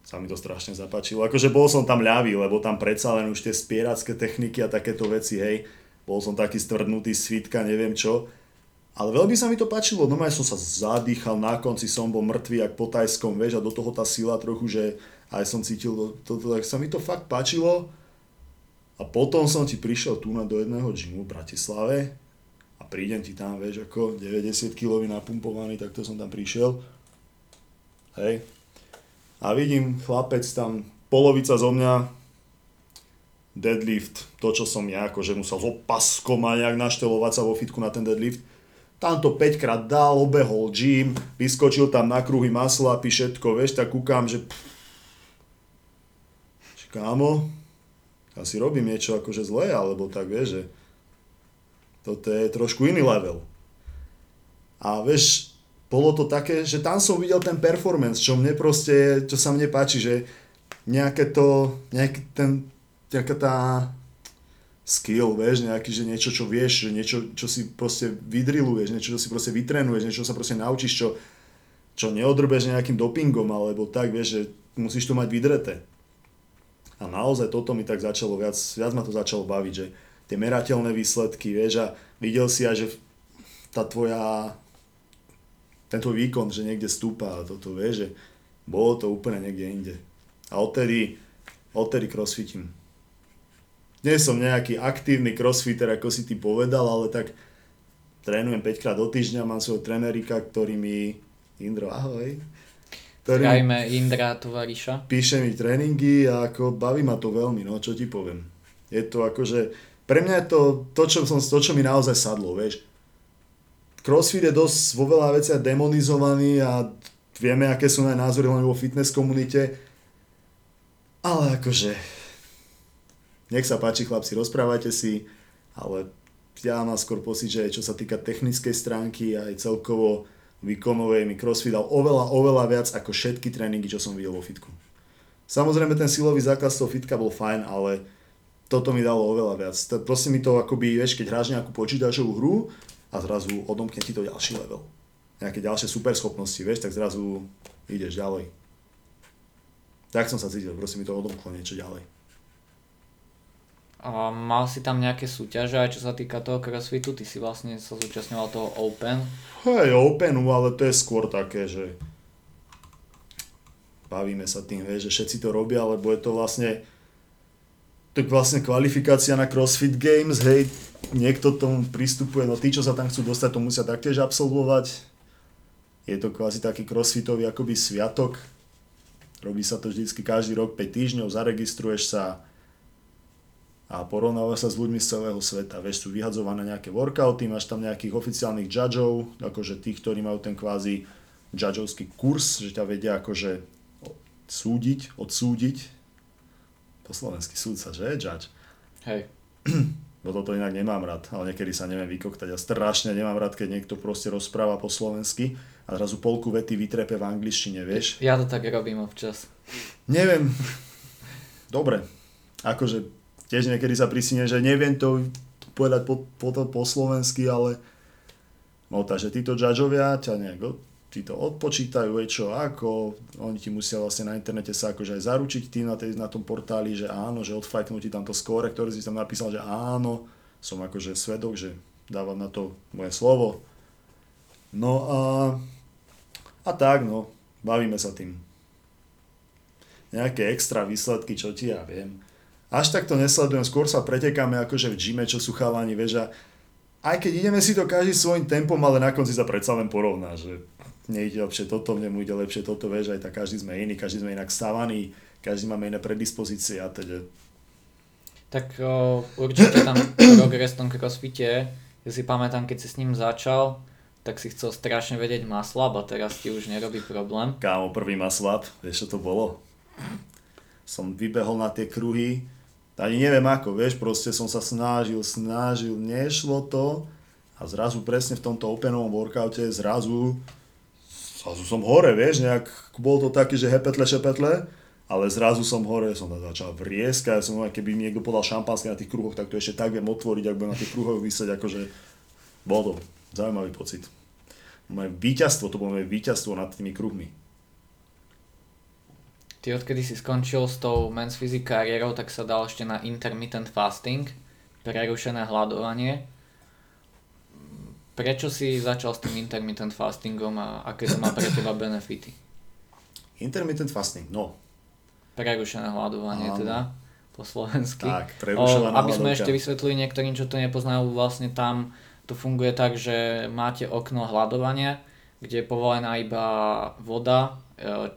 [SPEAKER 2] sa mi to strašne zapáčilo. Akože bol som tam ľavý, lebo tam predsa len už tie spieracké techniky a takéto veci, hej. Bol som taký stvrdnutý svitka, neviem čo. Ale veľmi sa mi to páčilo, no som sa zadýchal, na konci som bol mŕtvý, jak po tajskom, vieš, a do toho tá sila trochu, že aj som cítil toto, tak sa mi to fakt páčilo. A potom som ti prišiel tu na do jedného gymu v Bratislave a prídem ti tam, vieš, ako 90 kg napumpovaný, tak to som tam prišiel. Hej, a vidím chlapec tam, polovica zo mňa, deadlift, to čo som ja, akože musel s opaskom a nejak naštelovať sa vo fitku na ten deadlift. Tam to 5 krát dal, obehol gym, vyskočil tam na kruhy maslapy, všetko, vieš, tak kúkam, že že kámo, asi robím niečo akože zlé, alebo tak, vieš, že toto je trošku iný level. A vieš, bolo to také, že tam som videl ten performance, čo mne proste, čo sa mne páči, že nejaké to, nejaký ten, nejaká tá skill, vieš, nejaký, že niečo, čo vieš, že niečo, čo si proste vydriluješ, niečo, čo si proste vytrenuješ, niečo, čo sa proste naučíš, čo, čo neodrbeš nejakým dopingom, alebo tak, vieš, že musíš to mať vydreté. A naozaj toto mi tak začalo, viac, viac ma to začalo baviť, že tie merateľné výsledky, vieš, a videl si aj, že tá tvoja ten tvoj výkon, že niekde stúpa a toto, vieš, že bolo to úplne niekde inde. A odtedy, odtedy crossfitím. Nie som nejaký aktívny crossfitter, ako si ty povedal, ale tak trénujem 5 krát do týždňa, mám svojho trenerika, ktorý mi... Indro, ahoj.
[SPEAKER 1] Ktorý Zdravíme Indra, tovariša.
[SPEAKER 2] Píše mi tréningy a ako baví ma to veľmi, no čo ti poviem. Je to akože, pre mňa je to to, čo, som, to, čo mi naozaj sadlo, vieš crossfit je dosť vo veľa veciach demonizovaný a vieme, aké sú aj názory len vo fitness komunite. Ale akože, nech sa páči chlapci, rozprávajte si, ale ja mám skôr pocit, že čo sa týka technickej stránky aj celkovo výkonovej mi crossfit dal oveľa, oveľa viac ako všetky tréningy, čo som videl vo fitku. Samozrejme ten silový základ toho fitka bol fajn, ale toto mi dalo oveľa viac. Proste mi to akoby, vieš, keď hráš nejakú počítačovú hru a zrazu odomkne ti to ďalší level. Nejaké ďalšie superschopnosti, vieš, tak zrazu ideš ďalej. Tak som sa cítil, proste mi to odomklo niečo ďalej.
[SPEAKER 1] A mal si tam nejaké súťaže aj čo sa týka toho crossfitu? Ty si vlastne sa zúčastňoval toho Open?
[SPEAKER 2] Hej, Openu, ale to je skôr také, že bavíme sa tým, vieš, že všetci to robia, lebo je to vlastne tak vlastne kvalifikácia na CrossFit Games, hej, niekto tomu pristupuje, no tí, čo sa tam chcú dostať, to musia taktiež absolvovať. Je to kvázi taký crossfitový akoby sviatok. Robí sa to vždycky každý rok 5 týždňov, zaregistruješ sa a porovnávaš sa s ľuďmi z celého sveta. Vieš, sú vyhadzované nejaké workouty, máš tam nejakých oficiálnych judgeov, akože tých, ktorí majú ten kvázi judgeovský kurz, že ťa vedia akože súdiť, odsúdiť. Po slovensky súdca, že? Judge.
[SPEAKER 1] Hej. (clears throat)
[SPEAKER 2] bo toto inak nemám rád, ale niekedy sa neviem vykoktať a strašne nemám rád, keď niekto proste rozpráva po slovensky a zrazu polku vety vytrepe v angličtine, vieš?
[SPEAKER 1] Ja to tak robím občas.
[SPEAKER 2] Neviem. Dobre. Akože tiež niekedy sa prisíne, že neviem to povedať po, po, po slovensky, ale no takže títo judgeovia ťa nejak ti to odpočítajú, čo, ako, oni ti musia vlastne na internete sa akože aj zaručiť tým na, tej, na tom portáli, že áno, že odfajknú ti tam to skóre, ktoré si tam napísal, že áno, som akože svedok, že dávam na to moje slovo. No a, a tak, no, bavíme sa tým. nejaké extra výsledky, čo ti ja viem. Až tak to nesledujem, skôr sa pretekáme akože v gyme, čo sú chalani, vieš, a aj keď ideme si to každý svojim tempom, ale na konci sa predsa len porovná, že nejde lepšie toto, mne mu ide lepšie toto, vieš, aj tak každý sme iný, každý sme inak stávaný, každý máme iné predispozície a teda.
[SPEAKER 1] Tak o, určite tam progres v tom crossfite, ja si pamätám, keď si s ním začal, tak si chcel strašne vedieť maslab a teraz ti už nerobí problém.
[SPEAKER 2] Kámo, prvý maslab, vieš čo to bolo? Som vybehol na tie kruhy, ani neviem ako, vieš, proste som sa snažil, snažil, nešlo to a zrazu presne v tomto openovom workoute zrazu, zrazu som hore, vieš, nejak, bol to taký, že hepetle, šepetle, ale zrazu som hore, som začal vrieskať, som keby mi niekto podal šampanské na tých kruhoch, tak to ešte tak viem otvoriť, ak budem na tých kruhoch vysieť, akože bol to zaujímavý pocit moje víťazstvo, to bolo moje víťazstvo nad tými kruhmi.
[SPEAKER 1] Ty odkedy si skončil s tou men's physique kariérou, tak sa dal ešte na intermittent fasting, prerušené hľadovanie. Prečo si začal s tým intermittent fastingom a aké to má pre teba benefity?
[SPEAKER 2] Intermittent fasting, no.
[SPEAKER 1] Prerušené hľadovanie Áno. teda po slovensky.
[SPEAKER 2] Tak, prerušovaná
[SPEAKER 1] Aby sme ešte vysvetlili niektorým, čo to nepoznajú, vlastne tam to funguje tak, že máte okno hľadovania, kde je povolená iba voda, e,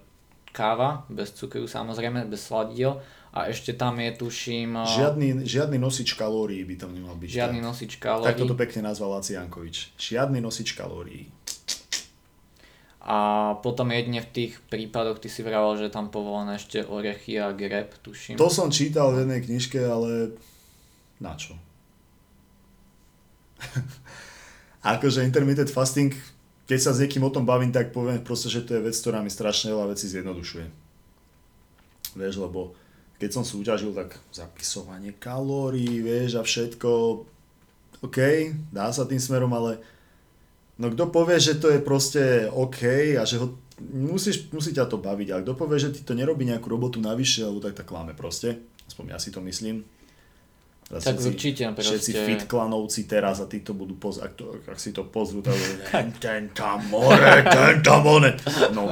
[SPEAKER 1] káva, bez cukru samozrejme, bez sladiel a ešte tam je tuším...
[SPEAKER 2] E, žiadny, žiadny nosič kalórií by tam nemal byť.
[SPEAKER 1] Žiadny
[SPEAKER 2] tak.
[SPEAKER 1] nosič kalórií.
[SPEAKER 2] Tak toto pekne nazval Laci Jankovič. Žiadny nosič kalórií.
[SPEAKER 1] A potom jedne v tých prípadoch ty si vraval, že tam povolené ešte orechy a greb, tuším.
[SPEAKER 2] To som čítal v jednej knižke, ale na čo? (laughs) akože intermittent fasting, keď sa s niekým o tom bavím, tak poviem proste, že to je vec, ktorá mi strašne veľa vecí zjednodušuje. Vieš, lebo keď som súťažil, tak zapisovanie kalórií, vieš, a všetko, OK, dá sa tým smerom, ale no kto povie, že to je proste OK a že ho musíš, musí ťa to baviť, ale kto povie, že ti to nerobí nejakú robotu navyše, alebo tak tak klame proste, aspoň ja si to myslím.
[SPEAKER 1] Tak všetci, určite. Proste...
[SPEAKER 2] Všetci fit klanovci teraz a tí to budú pozrieť, ak, to, ak si to pozrú, tak ten tam more, ten tam one. No.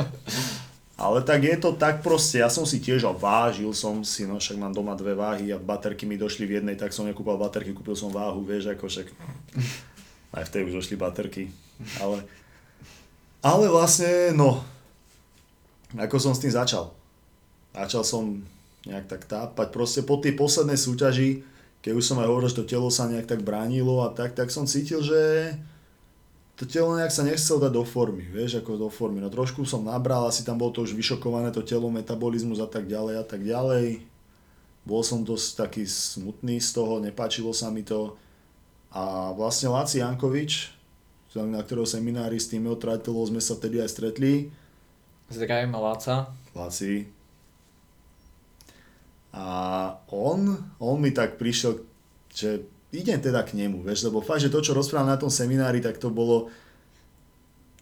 [SPEAKER 2] Ale tak je to tak proste, ja som si tiež a vážil som si, no však mám doma dve váhy a baterky mi došli v jednej, tak som nekúpal baterky, kúpil som váhu, vieš, ako však aj v tej už došli baterky. Ale, ale vlastne, no, ako som s tým začal. Začal som nejak tak tápať, proste po tej poslednej súťaži, keď už som aj hovoril, že to telo sa nejak tak bránilo a tak, tak som cítil, že to telo nejak sa nechcel dať do formy, vieš, ako do formy. No trošku som nabral, asi tam bolo to už vyšokované, to telo, metabolizmus a tak ďalej a tak ďalej. Bol som dosť taký smutný z toho, nepáčilo sa mi to. A vlastne Láci Jankovič, na ktorého seminári s tým Trajtelov sme sa vtedy aj stretli.
[SPEAKER 1] Zdravím Láca.
[SPEAKER 2] Láci, a on, on mi tak prišiel, že idem teda k nemu, vieš, lebo fakt, že to, čo rozprával na tom seminári, tak to bolo,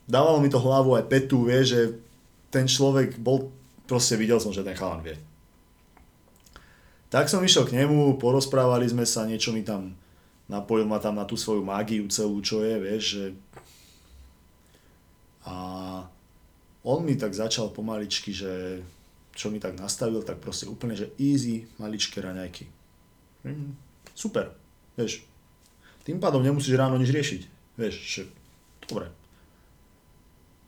[SPEAKER 2] dávalo mi to hlavu aj petu, vieš, že ten človek bol, proste videl som, že ten chalan vie. Tak som išiel k nemu, porozprávali sme sa, niečo mi tam, napojil ma tam na tú svoju mágiu celú, čo je, vieš, že... A on mi tak začal pomaličky, že čo mi tak nastavil, tak proste úplne, že easy, maličké raňajky. Mm, super, vieš. Tým pádom nemusíš ráno nič riešiť, vieš, že dobre.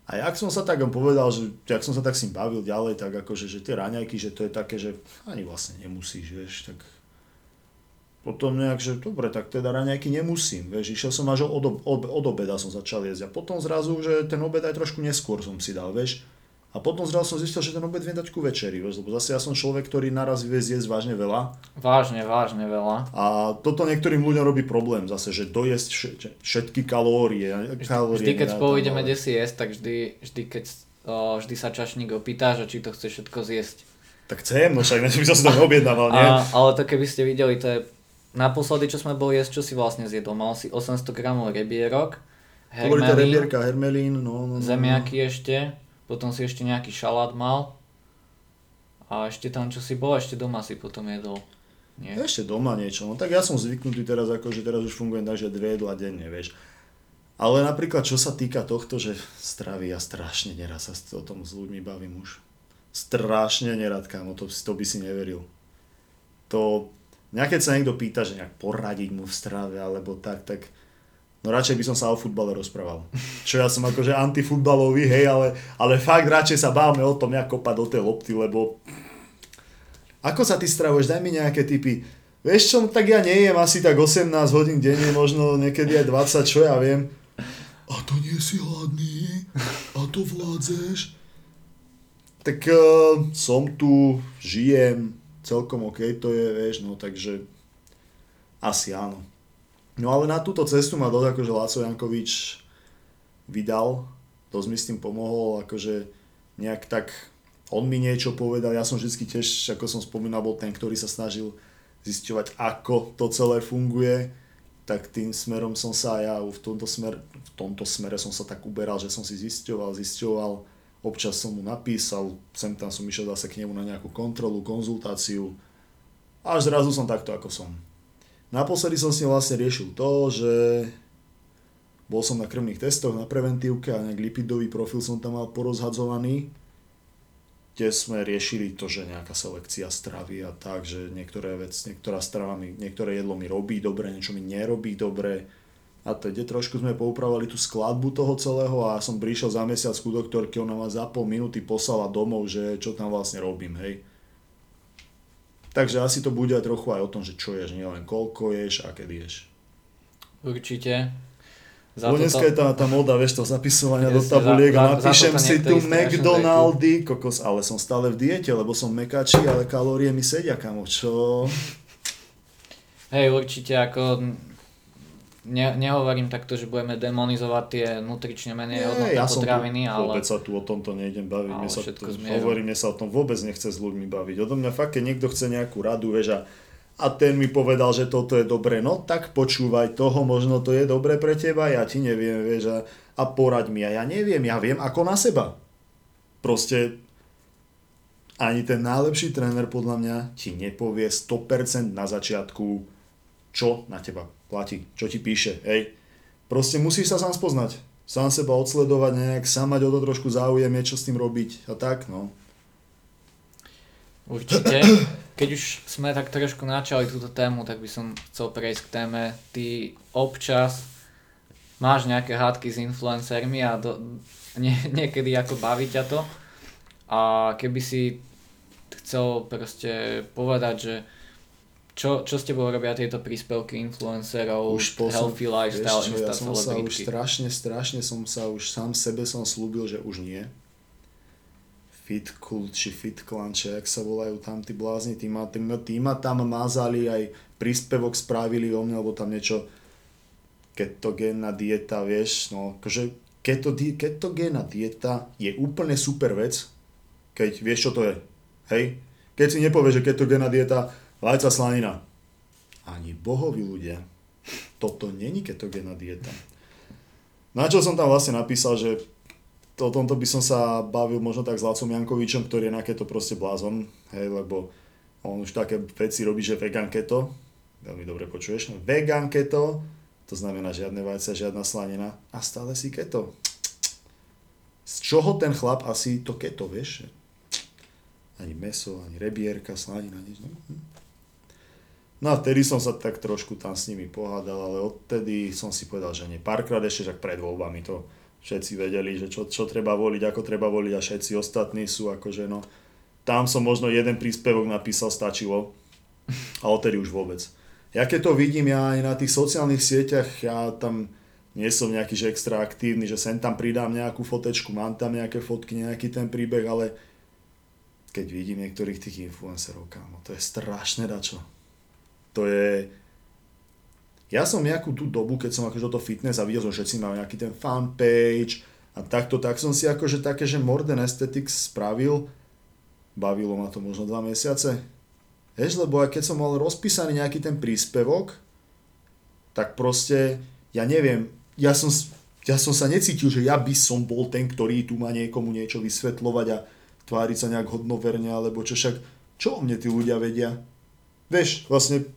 [SPEAKER 2] A jak som sa tak povedal, že jak som sa tak s ním bavil ďalej, tak akože, že tie raňajky, že to je také, že ani vlastne nemusíš, vieš, tak potom nejak, že dobre, tak teda raňajky nemusím, vieš, išiel som až od, od, od obeda som začal jesť a potom zrazu, že ten obed aj trošku neskôr som si dal, vieš, a potom zrazu som zistil, že ten obed viem dať ku večeri, lebo zase ja som človek, ktorý naraz vie zjesť vážne veľa.
[SPEAKER 1] Vážne, vážne veľa.
[SPEAKER 2] A toto niektorým ľuďom robí problém zase, že dojesť všetky kalórie. kalórie
[SPEAKER 1] vždy, keď spolu ideme kde si jesť, tak vždy, vždy, keď, o, vždy sa čašník opýta, že či to chce všetko zjesť.
[SPEAKER 2] Tak chcem, no však by som si to neobjednával, nie?
[SPEAKER 1] A, ale to keby ste videli, to je naposledy, čo sme boli jesť, čo si vlastne zjedol. Mal si 800 gramov rebierok,
[SPEAKER 2] hermelín, rebierka, hermelín, no, no, no,
[SPEAKER 1] zemiaky ešte potom si ešte nejaký šalát mal a ešte tam, čo si bol, ešte doma si potom jedol. Nie?
[SPEAKER 2] Ešte doma niečo, no tak ja som zvyknutý teraz, akože teraz už fungujem tak, že dve jedla denne, vieš. Ale napríklad, čo sa týka tohto, že stravy, ja strašne neraz sa o tom s ľuďmi bavím už. strašne nerad, kámo, to, to by si neveril. To, nejaké sa niekto pýta, že nejak poradiť mu v strave alebo tak, tak no radšej by som sa o futbale rozprával. Čo ja som akože antifutbalový, hej, ale, ale fakt radšej sa bávame o tom, jak kopať do tej lopty, lebo ako sa ty stravuješ, daj mi nejaké typy. Vieš čo, tak ja nejem asi tak 18 hodín denne, možno niekedy aj 20, čo ja viem. A to nie si hladný? A to vládzeš? Tak uh, som tu, žijem, celkom OK to je, vieš, no takže asi áno. No ale na túto cestu ma dosť akože Laco Jankovič vydal, dosť mi s tým pomohol, akože nejak tak on mi niečo povedal, ja som vždy tiež, ako som spomínal, bol ten, ktorý sa snažil zisťovať, ako to celé funguje, tak tým smerom som sa ja v tomto, smer, v tomto smere som sa tak uberal, že som si zisťoval, zisťoval, občas som mu napísal, sem tam som išiel zase k nemu na nejakú kontrolu, konzultáciu, až zrazu som takto, ako som. Naposledy som si vlastne riešil to, že bol som na krvných testoch, na preventívke a nejak lipidový profil som tam mal porozhadzovaný kde sme riešili to, že nejaká selekcia stravy a tak, že niektoré vec, niektorá strava mi, niektoré jedlo mi robí dobre, niečo mi nerobí dobre. A teď trošku sme poupravovali tú skladbu toho celého a som prišiel za mesiac ku doktorke, ona ma za pol minúty poslala domov, že čo tam vlastne robím, hej. Takže asi to bude aj trochu aj o tom, že čo ješ, nielen koľko ješ a kedy ješ.
[SPEAKER 1] Určite.
[SPEAKER 2] Za Lebo dneska je tá, tá moda, vieš, to zapisovania do tabuliek a napíšem si tu McDonaldy, kokos, ale som stále v diete, lebo som mekačí, ale kalórie mi sedia, kamo, čo?
[SPEAKER 1] Hej, určite, ako ne, nehovorím takto, že budeme demonizovať tie nutrične menej hodnotné
[SPEAKER 2] ja
[SPEAKER 1] potraviny,
[SPEAKER 2] ale... vôbec sa tu o tomto nejdem baviť, mne sa, tu, hovorím, mne sa o tom vôbec nechce s ľuďmi baviť. Odo mňa fakt, keď niekto chce nejakú radu, vieš, a a ten mi povedal, že toto je dobré, no tak počúvaj toho, možno to je dobré pre teba, ja ti neviem, vieš, a, a poraď mi, a ja neviem, ja viem ako na seba. Proste ani ten najlepší tréner podľa mňa ti nepovie 100% na začiatku, čo na teba platí, čo ti píše, hej. Proste musíš sa sám spoznať, sám seba odsledovať nejak, sám mať o to trošku záujem, čo s tým robiť a tak, no.
[SPEAKER 1] Určite. Keď už sme tak trošku načali túto tému, tak by som chcel prejsť k téme. Ty občas máš nejaké hádky s influencermi a do, nie, niekedy ako baví ťa to. A keby si chcel proste povedať, že čo, čo s tebou robia tieto príspevky influencerov, už healthy lifestyle,
[SPEAKER 2] vieš čo, ja som sa už strašne, strašne som sa už sám sebe som slúbil, že už nie Fit Cult či Fit Clan, či jak sa volajú tam tí blázni, tí ma, tí, tí ma tam mazali, aj príspevok spravili o mne, alebo tam niečo ketogénna dieta, vieš, no, akože keto, ketogénna dieta je úplne super vec, keď vieš, čo to je, hej? Keď si nepovieš, že ketogénna dieta, vajca slanina. Ani bohovi ľudia, toto není ketogénna dieta. Na čo som tam vlastne napísal, že o tomto by som sa bavil možno tak s Lacom Jankovičom, ktorý je na keto proste blázon, hej, lebo on už také veci robí, že vegan keto, veľmi dobre počuješ, vegan keto, to znamená žiadne vajce, žiadna slanina a stále si keto. Z čoho ten chlap asi to keto, vieš? Ani meso, ani rebierka, slanina, nič. No. No a vtedy som sa tak trošku tam s nimi pohádal, ale odtedy som si povedal, že nie. Párkrát ešte však pred voľbami to všetci vedeli, že čo, čo treba voliť, ako treba voliť a všetci ostatní sú akože no, tam som možno jeden príspevok napísal, stačilo a odtedy už vôbec. Ja keď to vidím, ja aj na tých sociálnych sieťach, ja tam nie som nejaký že extra aktívny, že sem tam pridám nejakú fotečku, mám tam nejaké fotky, nejaký ten príbeh, ale keď vidím niektorých tých influencerov, kámo, to je strašné dačo. To je, ja som nejakú tú dobu, keď som akože toto fitness a videl, že všetci majú nejaký ten fan page a takto, tak som si akože také, že Modern Aesthetics spravil. Bavilo ma to možno dva mesiace. Vieš, lebo aj keď som mal rozpísaný nejaký ten príspevok, tak proste, ja neviem, ja som, ja som sa necítil, že ja by som bol ten, ktorý tu má niekomu niečo vysvetľovať a tváriť sa nejak hodnoverne, alebo čo však, čo o mne tí ľudia vedia? Vieš, vlastne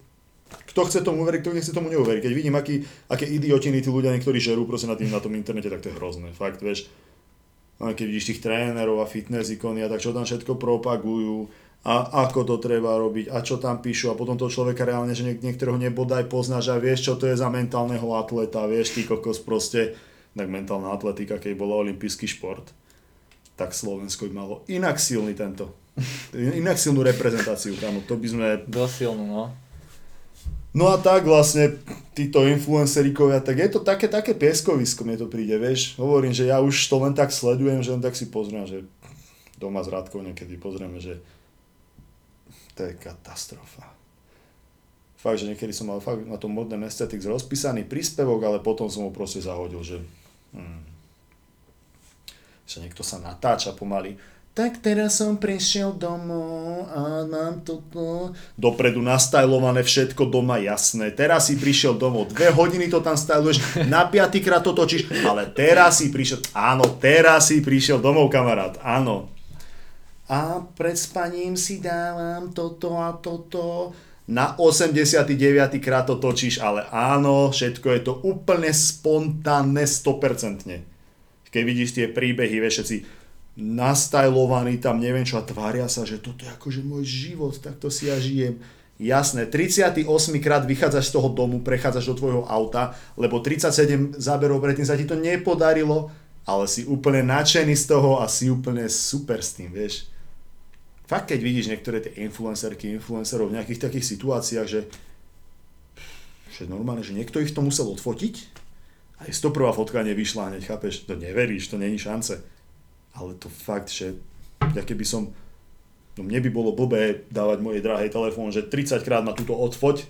[SPEAKER 2] kto chce tomu uveriť, kto nechce tomu neuveriť. Keď vidím, aký, aké idiotiny tí ľudia niektorí žerú proste na, tým, na tom internete, tak to je hrozné. Fakt, vieš. keď vidíš tých trénerov a fitness ikony a tak čo tam všetko propagujú a ako to treba robiť a čo tam píšu a potom toho človeka reálne, že niek- niektorého nebodaj poznáš a vieš, čo to je za mentálneho atleta, vieš, ty kokos proste, tak mentálna atletika, keď bola olimpijský šport, tak Slovensko by malo inak silný tento, inak silnú reprezentáciu, kamo, to by sme...
[SPEAKER 1] Dosilnú, no.
[SPEAKER 2] No a tak vlastne títo influencerikovia, tak je to také, také pieskovisko, mne to príde, vieš. Hovorím, že ja už to len tak sledujem, že len tak si pozriem, že doma s Rádkou niekedy pozrieme, že to je katastrofa. Fakt, že niekedy som mal fakt na tom modnom Aesthetics rozpísaný príspevok, ale potom som ho proste zahodil, že, hmm, že niekto sa natáča pomaly tak teraz som prišiel domov a mám toto. Dopredu nastajlované všetko doma, jasné. Teraz si prišiel domov, dve hodiny to tam stajluješ, na piatýkrát to točíš, ale teraz si prišiel, áno, teraz si prišiel domov, kamarát, áno. A pred spaním si dávam toto a toto. Na 89. krát to točíš, ale áno, všetko je to úplne spontánne, 100%. Keď vidíš tie príbehy, vieš, všetci, nastajlovaný tam, neviem čo, a tvária sa, že toto je akože môj život, takto si ja žijem. Jasné, 38 krát vychádzaš z toho domu, prechádzaš do tvojho auta, lebo 37 záberov predtým sa ti to nepodarilo, ale si úplne nadšený z toho a si úplne super s tým, vieš. Fakt, keď vidíš niektoré tie influencerky, influencerov v nejakých takých situáciách, že, že normálne, že niekto ich to musel odfotiť a je 101. fotka nevyšla hneď, chápeš, to neveríš, to není šance ale to fakt, že ja keby som, no mne by bolo blbé dávať mojej drahej telefón, že 30 krát ma túto odfoť,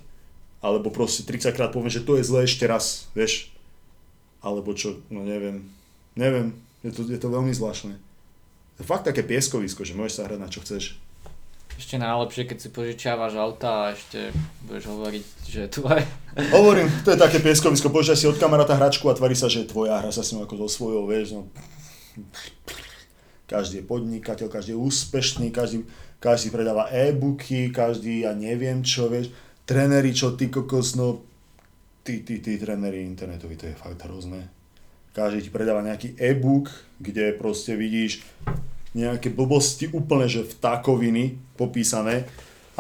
[SPEAKER 2] alebo proste 30 krát poviem, že to je zlé ešte raz, vieš, alebo čo, no neviem, neviem, je to, je to veľmi zvláštne. To fakt také pieskovisko, že môžeš sa hrať na čo chceš.
[SPEAKER 1] Ešte najlepšie, keď si požičiavaš auta a ešte budeš hovoriť, že je tvoje.
[SPEAKER 2] Hovorím, to je také pieskovisko, požičaj si od kamaráta hračku a tvarí sa, že je tvoja, hra sa s ním ako so svojou, vieš, no každý je podnikateľ, každý je úspešný, každý, každý predáva e-booky, každý, ja neviem čo, vieš, trenery, čo ty kokos, no, tí, tí, tí trenery internetoví, to je fakt hrozné. Každý ti predáva nejaký e-book, kde proste vidíš nejaké blbosti úplne, že vtákoviny popísané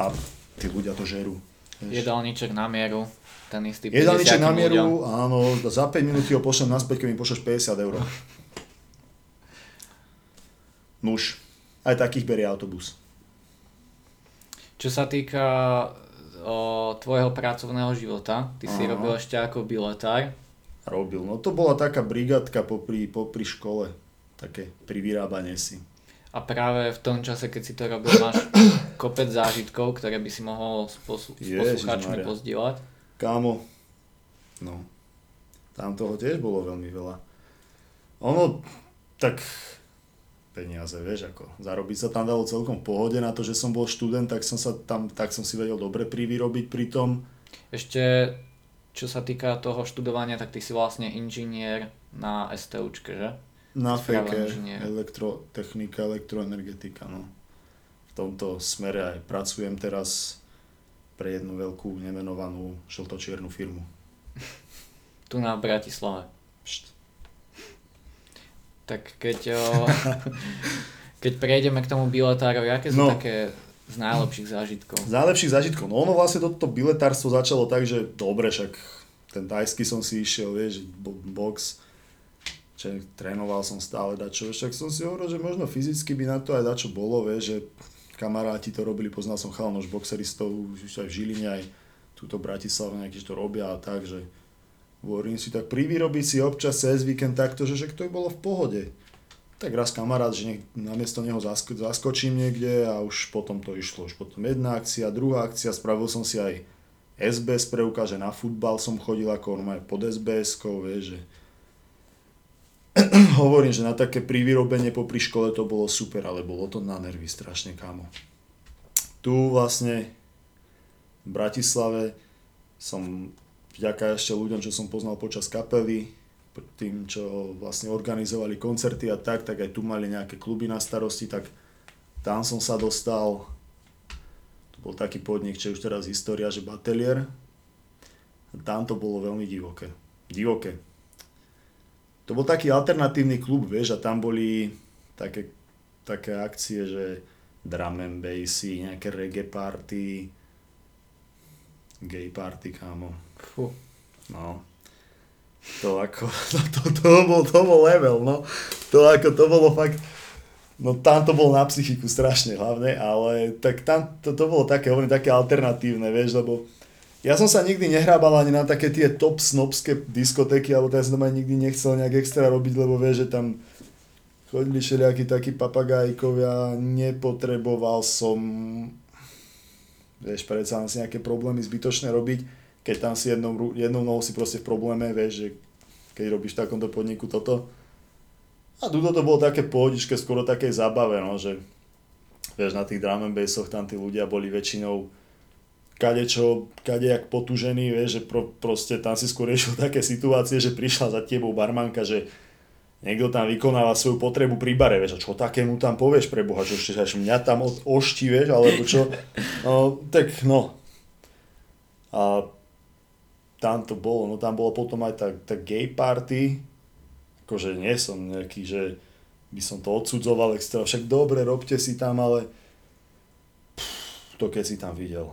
[SPEAKER 2] a tí ľudia to žerú.
[SPEAKER 1] Vieš. Jedálniček na mieru, ten istý
[SPEAKER 2] Jedálniček na mieru, ľuďom. áno, za 5 minút ho pošlem naspäť, keď mi pošleš 50 eur. (laughs) Nuž, aj takých berie autobus.
[SPEAKER 1] Čo sa týka o, tvojho pracovného života, ty Aha. si robil ešte ako biletár.
[SPEAKER 2] Robil, no to bola taká brigadka popri, popri škole, také pri vyrábanie si.
[SPEAKER 1] A práve v tom čase, keď si to robil, máš (coughs) kopec zážitkov, ktoré by si mohol s, posu- s poslucháčmi pozdieľať?
[SPEAKER 2] Kámo, no, tam toho tiež bolo veľmi veľa. Ono, tak peniaze, vieš, ako zarobiť sa tam dalo celkom v pohode na to, že som bol študent, tak som sa tam, tak som si vedel dobre privyrobiť pri tom.
[SPEAKER 1] Ešte, čo sa týka toho študovania, tak ty si vlastne inžinier na STUčke, že?
[SPEAKER 2] Na feke, elektrotechnika, elektroenergetika, no. V tomto smere aj pracujem teraz pre jednu veľkú nemenovanú žltočiernu firmu.
[SPEAKER 1] tu na Bratislave. Tak keď, o, (laughs) keď prejdeme k tomu biletárovi, aké sú no. také z najlepších zážitkov?
[SPEAKER 2] Z najlepších zážitkov? No ono vlastne toto biletárstvo začalo tak, že dobre, však ten tajský som si išiel, vieš, box, čo trénoval som stále dačo, však som si hovoril, že možno fyzicky by na to aj dačo bolo, vieš, že kamaráti to robili, poznal som chalanož boxeristov už aj v Žiline, aj túto Bratislave nejaký, to robia a tak, že Hovorím si tak, privýrobiť si občas cez víkend takto, že, že to by bolo v pohode. Tak raz kamarát, že namiesto neho zasko, zaskočím niekde a už potom to išlo. Už potom jedna akcia, druhá akcia, spravil som si aj SBS preukáže na futbal som chodil ako normálne pod SBS-kou, vieš, že (clears throat) hovorím, že na také privyrobenie popri škole to bolo super, ale bolo to na nervy strašne, kámo. Tu vlastne v Bratislave som vďaka ešte ľuďom, čo som poznal počas kapely, tým, čo vlastne organizovali koncerty a tak, tak aj tu mali nejaké kluby na starosti, tak tam som sa dostal, to bol taký podnik, čo už teraz história, že Batelier, tam to bolo veľmi divoké. Divoké. To bol taký alternatívny klub, vieš, a tam boli také, také akcie, že drum and bassy, nejaké reggae party, gay party, kámo.
[SPEAKER 1] Fú.
[SPEAKER 2] No. To ako, to, (laughs) to, to, bol, to bol level, no. To ako, to bolo fakt, no tam to bolo na psychiku strašne hlavne, ale tak tam to, to bolo také, hovorím, také alternatívne, vieš, lebo ja som sa nikdy nehrábal ani na také tie top snobské diskotéky, alebo ja som tam ani nikdy nechcel nejak extra robiť, lebo vieš, že tam chodili všelijakí takí papagájkovia, nepotreboval som, vieš, predsa si nejaké problémy zbytočné robiť, keď tam si jednou, jednou nohou si proste v probléme, vieš, že keď robíš v takomto podniku toto. A tuto to bolo také pohodičke, skoro také zabave, no, že vieš, na tých drum and bassoch tam tí ľudia boli väčšinou kadečo, kadejak potužený, vieš, že pro, proste tam si skôr riešil (laughs) také situácie, že prišla za tebou barmanka, že niekto tam vykonáva svoju potrebu pri bare, vieš, a čo takému tam povieš pre Boha, čo ešte až mňa tam od, ošti, vieš, alebo čo, (laughs) no, tak no. A tam to bolo, no tam bolo potom aj tá, tá gay party, akože nie som nejaký, že by som to odsudzoval extra, však dobre, robte si tam, ale pff, to keď si tam videl,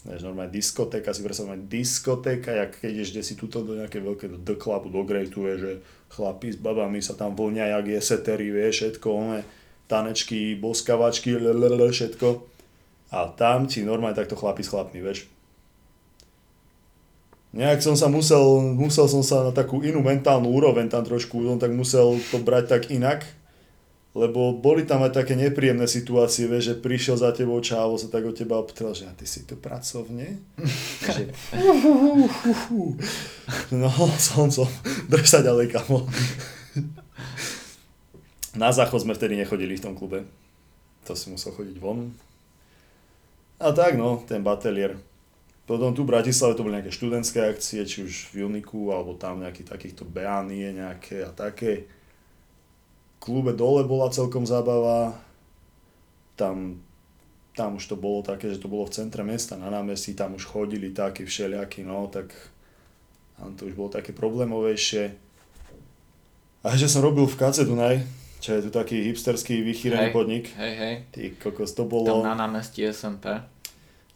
[SPEAKER 2] Vieš, normálne diskotéka, si predstavujem diskotéka, jak keď ideš si tuto do nejaké veľké do Clubu, do Greatu, vieš, že chlapí s babami sa tam vlnia, jak je setery, vieš, všetko, one, tanečky, boskavačky, všetko. A tam ti normálne takto chlapi s chlapmi, vieš. Nejak som sa musel, musel som sa na takú inú mentálnu úroveň tam trošku, on tak musel to brať tak inak, lebo boli tam aj také nepríjemné situácie, vieš, že prišiel za tebou čávo, sa tak od teba optrel, že a ty si tu pracovne? (laughs) že, no, som, som, drž sa ďalej, kamo. Na záchod sme vtedy nechodili v tom klube. To si musel chodiť von. A tak no, ten batelier. Potom tu v Bratislave to boli nejaké študentské akcie, či už v Uniku, alebo tam nejakých takýchto beánie nejaké a také klube dole bola celkom zábava. Tam, tam už to bolo také, že to bolo v centre mesta, na námestí, tam už chodili takí všelijakí, no, tak tam to už bolo také problémovejšie. A že som robil v KC Dunaj, čo je tu taký hipsterský vychýrený podnik.
[SPEAKER 1] Hej, hej.
[SPEAKER 2] Ty kokos, to bolo...
[SPEAKER 1] Tam na námestí SMP.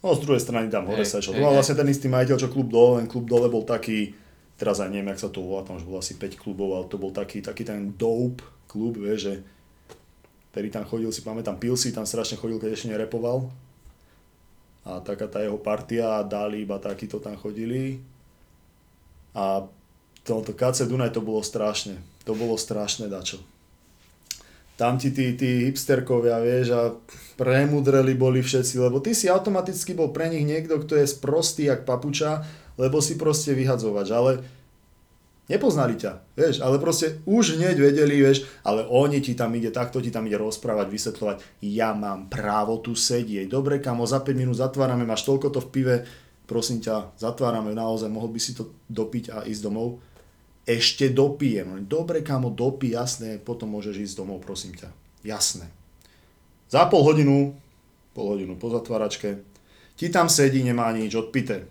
[SPEAKER 2] No z druhej strany tam hore sa čo. To mal vlastne ten istý majiteľ, čo klub dole, len klub dole bol taký, teraz aj neviem, jak sa to volá, tam už bolo asi 5 klubov, ale to bol taký, taký ten dope, klub, vie, že ktorý tam chodil, si pamätám, pil si tam strašne chodil, keď ešte nerepoval. A taká tá jeho partia, Dali, iba takíto tam chodili. A tomto KC Dunaj to bolo strašne. To bolo strašné dačo. Tam ti tí, tí hipsterkovia, vieš, a premudreli boli všetci, lebo ty si automaticky bol pre nich niekto, kto je sprostý jak papuča, lebo si proste vyhadzovač. Ale Nepoznali ťa, vieš, ale proste už hneď vedeli, vieš, ale oni ti tam ide, takto ti tam ide rozprávať, vysvetľovať, ja mám právo tu sedieť, dobre kamo, za 5 minút zatvárame, máš toľko to v pive, prosím ťa, zatvárame naozaj, mohol by si to dopiť a ísť domov. Ešte dopijem, dobre kamo, dopí, jasné, potom môžeš ísť domov, prosím ťa, jasné. Za pol hodinu, pol hodinu po zatváračke, ti tam sedí, nemá nič odpité.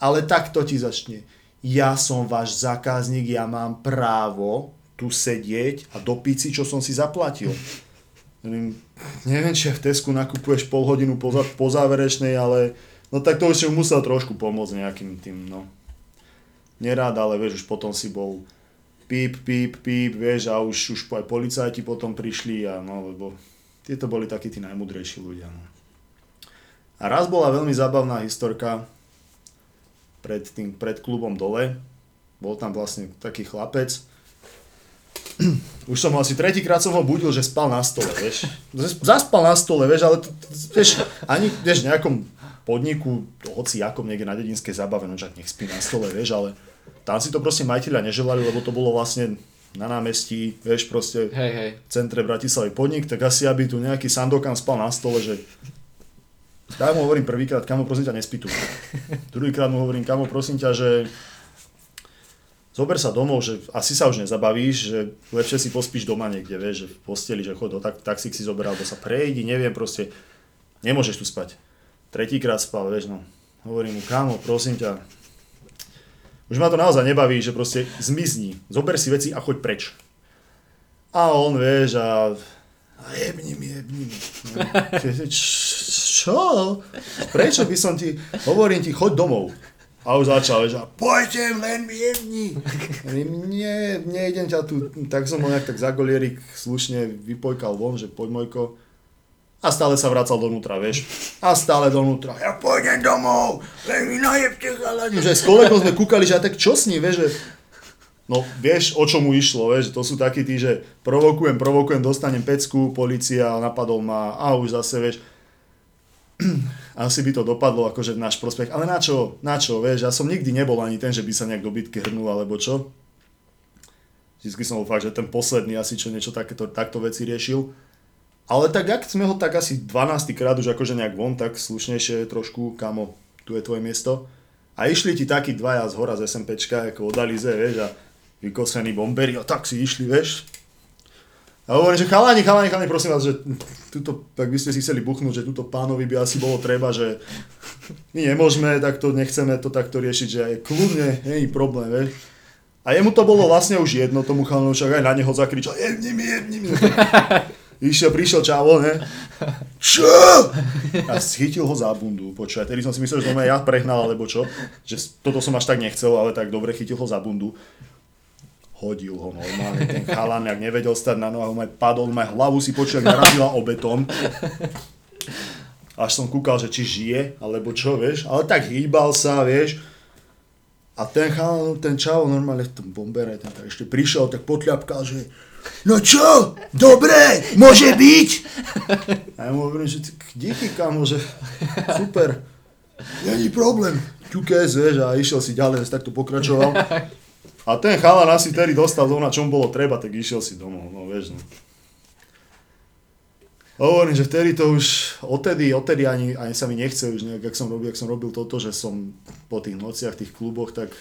[SPEAKER 2] Ale takto ti začne ja som váš zákazník, ja mám právo tu sedieť a dopiť si, čo som si zaplatil. Neviem, či v Tesku nakupuješ pol hodinu po, záverečnej, ale no tak to už musel trošku pomôcť nejakým tým, no. Nerád, ale vieš, už potom si bol píp, píp, píp, vieš, a už, už aj policajti potom prišli a no, lebo tieto boli takí tí najmudrejší ľudia, no. A raz bola veľmi zábavná historka, pred, tým, pred klubom dole. Bol tam vlastne taký chlapec. (clears throat) Už som asi tretíkrát som ho budil, že spal na stole, vieš. Zaspal na stole, vieš, ale vieš, ani vieš, nejakom podniku, hoci akom niekde na dedinskej zabave, no nech spí na stole, vieš, ale tam si to proste majiteľia neželali, lebo to bolo vlastne na námestí, vieš, proste
[SPEAKER 1] hej, hej.
[SPEAKER 2] v centre Bratislavy podnik, tak asi aby tu nejaký sandokan spal na stole, že tak mu hovorím prvýkrát, kamo prosím ťa, nespí tu. (laughs) Druhýkrát mu hovorím, kamo prosím ťa, že zober sa domov, že asi sa už nezabavíš, že lepšie si pospíš doma niekde, vieš, že v posteli, že chod do tak, taxík si zober, alebo sa prejdi, neviem, proste, nemôžeš tu spať. Tretíkrát spal, vieš, no. Hovorím mu, kámo, prosím ťa, už ma to naozaj nebaví, že proste zmizni, zober si veci a choď preč. A on, vieš, a, a jebni mi, jebni mi. Čo? Prečo by som ti, hovorím ti, choď domov. A už začal, a poďte, len mi jebni. Nie, nejdem ťa tu, tak som ho nejak tak za golierik slušne vypojkal von, že poď Mojko. A stále sa vracal donútra, vieš. A stále donútra. Ja pôjdem domov, len mi najebte chalani. Že aj s kolegom sme kúkali, že a tak čo s ním, vieš, že No vieš, o čo mu išlo, vieš, to sú takí tí, že provokujem, provokujem, dostanem pecku, policia napadol ma a už zase, vieš, (clears throat) asi by to dopadlo akože v náš prospech, ale na čo, na čo, vieš, ja som nikdy nebol ani ten, že by sa nejak do bitky hrnul, alebo čo. Vždycky som bol fakt, že ten posledný asi čo niečo takéto, takto veci riešil. Ale tak, ak sme ho tak asi 12 krát už akože nejak von, tak slušnejšie trošku, kamo, tu je tvoje miesto. A išli ti takí dvaja z hora z SMPčka, ako od Alize, vieš, a vykosení bomberi a tak si išli, vieš. A hovorím, že chalani, chalani, chalani, prosím vás, že tuto, tak by ste si chceli buchnúť, že túto pánovi by asi bolo treba, že my nemôžeme, tak to nechceme to takto riešiť, že aj kľudne, je problém, vieš. A jemu to bolo vlastne už jedno, tomu chalanu, však aj na neho zakričal, jebni mi, jebni mi. Išiel, prišiel čavo, ne? (laughs) Čo? A schytil ho za bundu, počúvaj, tedy som si myslel, že to ja prehnal, alebo čo, že toto som až tak nechcel, ale tak dobre, chytil ho za bundu hodil ho normálne, ten chalan, ak nevedel stať na nohách, maj padol, maj hlavu si počul, ak narazila o betón. Až som kúkal, že či žije, alebo čo, vieš, ale tak hýbal sa, vieš. A ten chalan, ten čavo normálne v tom bombere, ten tak ešte prišiel, tak potľapkal, že No čo? Dobre, môže byť? A ja mu hovorím, že díky kamo, že super. Není problém. Ťukes, vieš, a išiel si ďalej, tak to pokračoval. A ten chalan asi tedy dostal to, na čom bolo treba, tak išiel si domov, no vieš. No. Hovorím, že vtedy to už, odtedy, odtedy ani, ani sa mi nechce už nejak, ak som robil, ak som robil toto, že som po tých nociach, tých kluboch, tak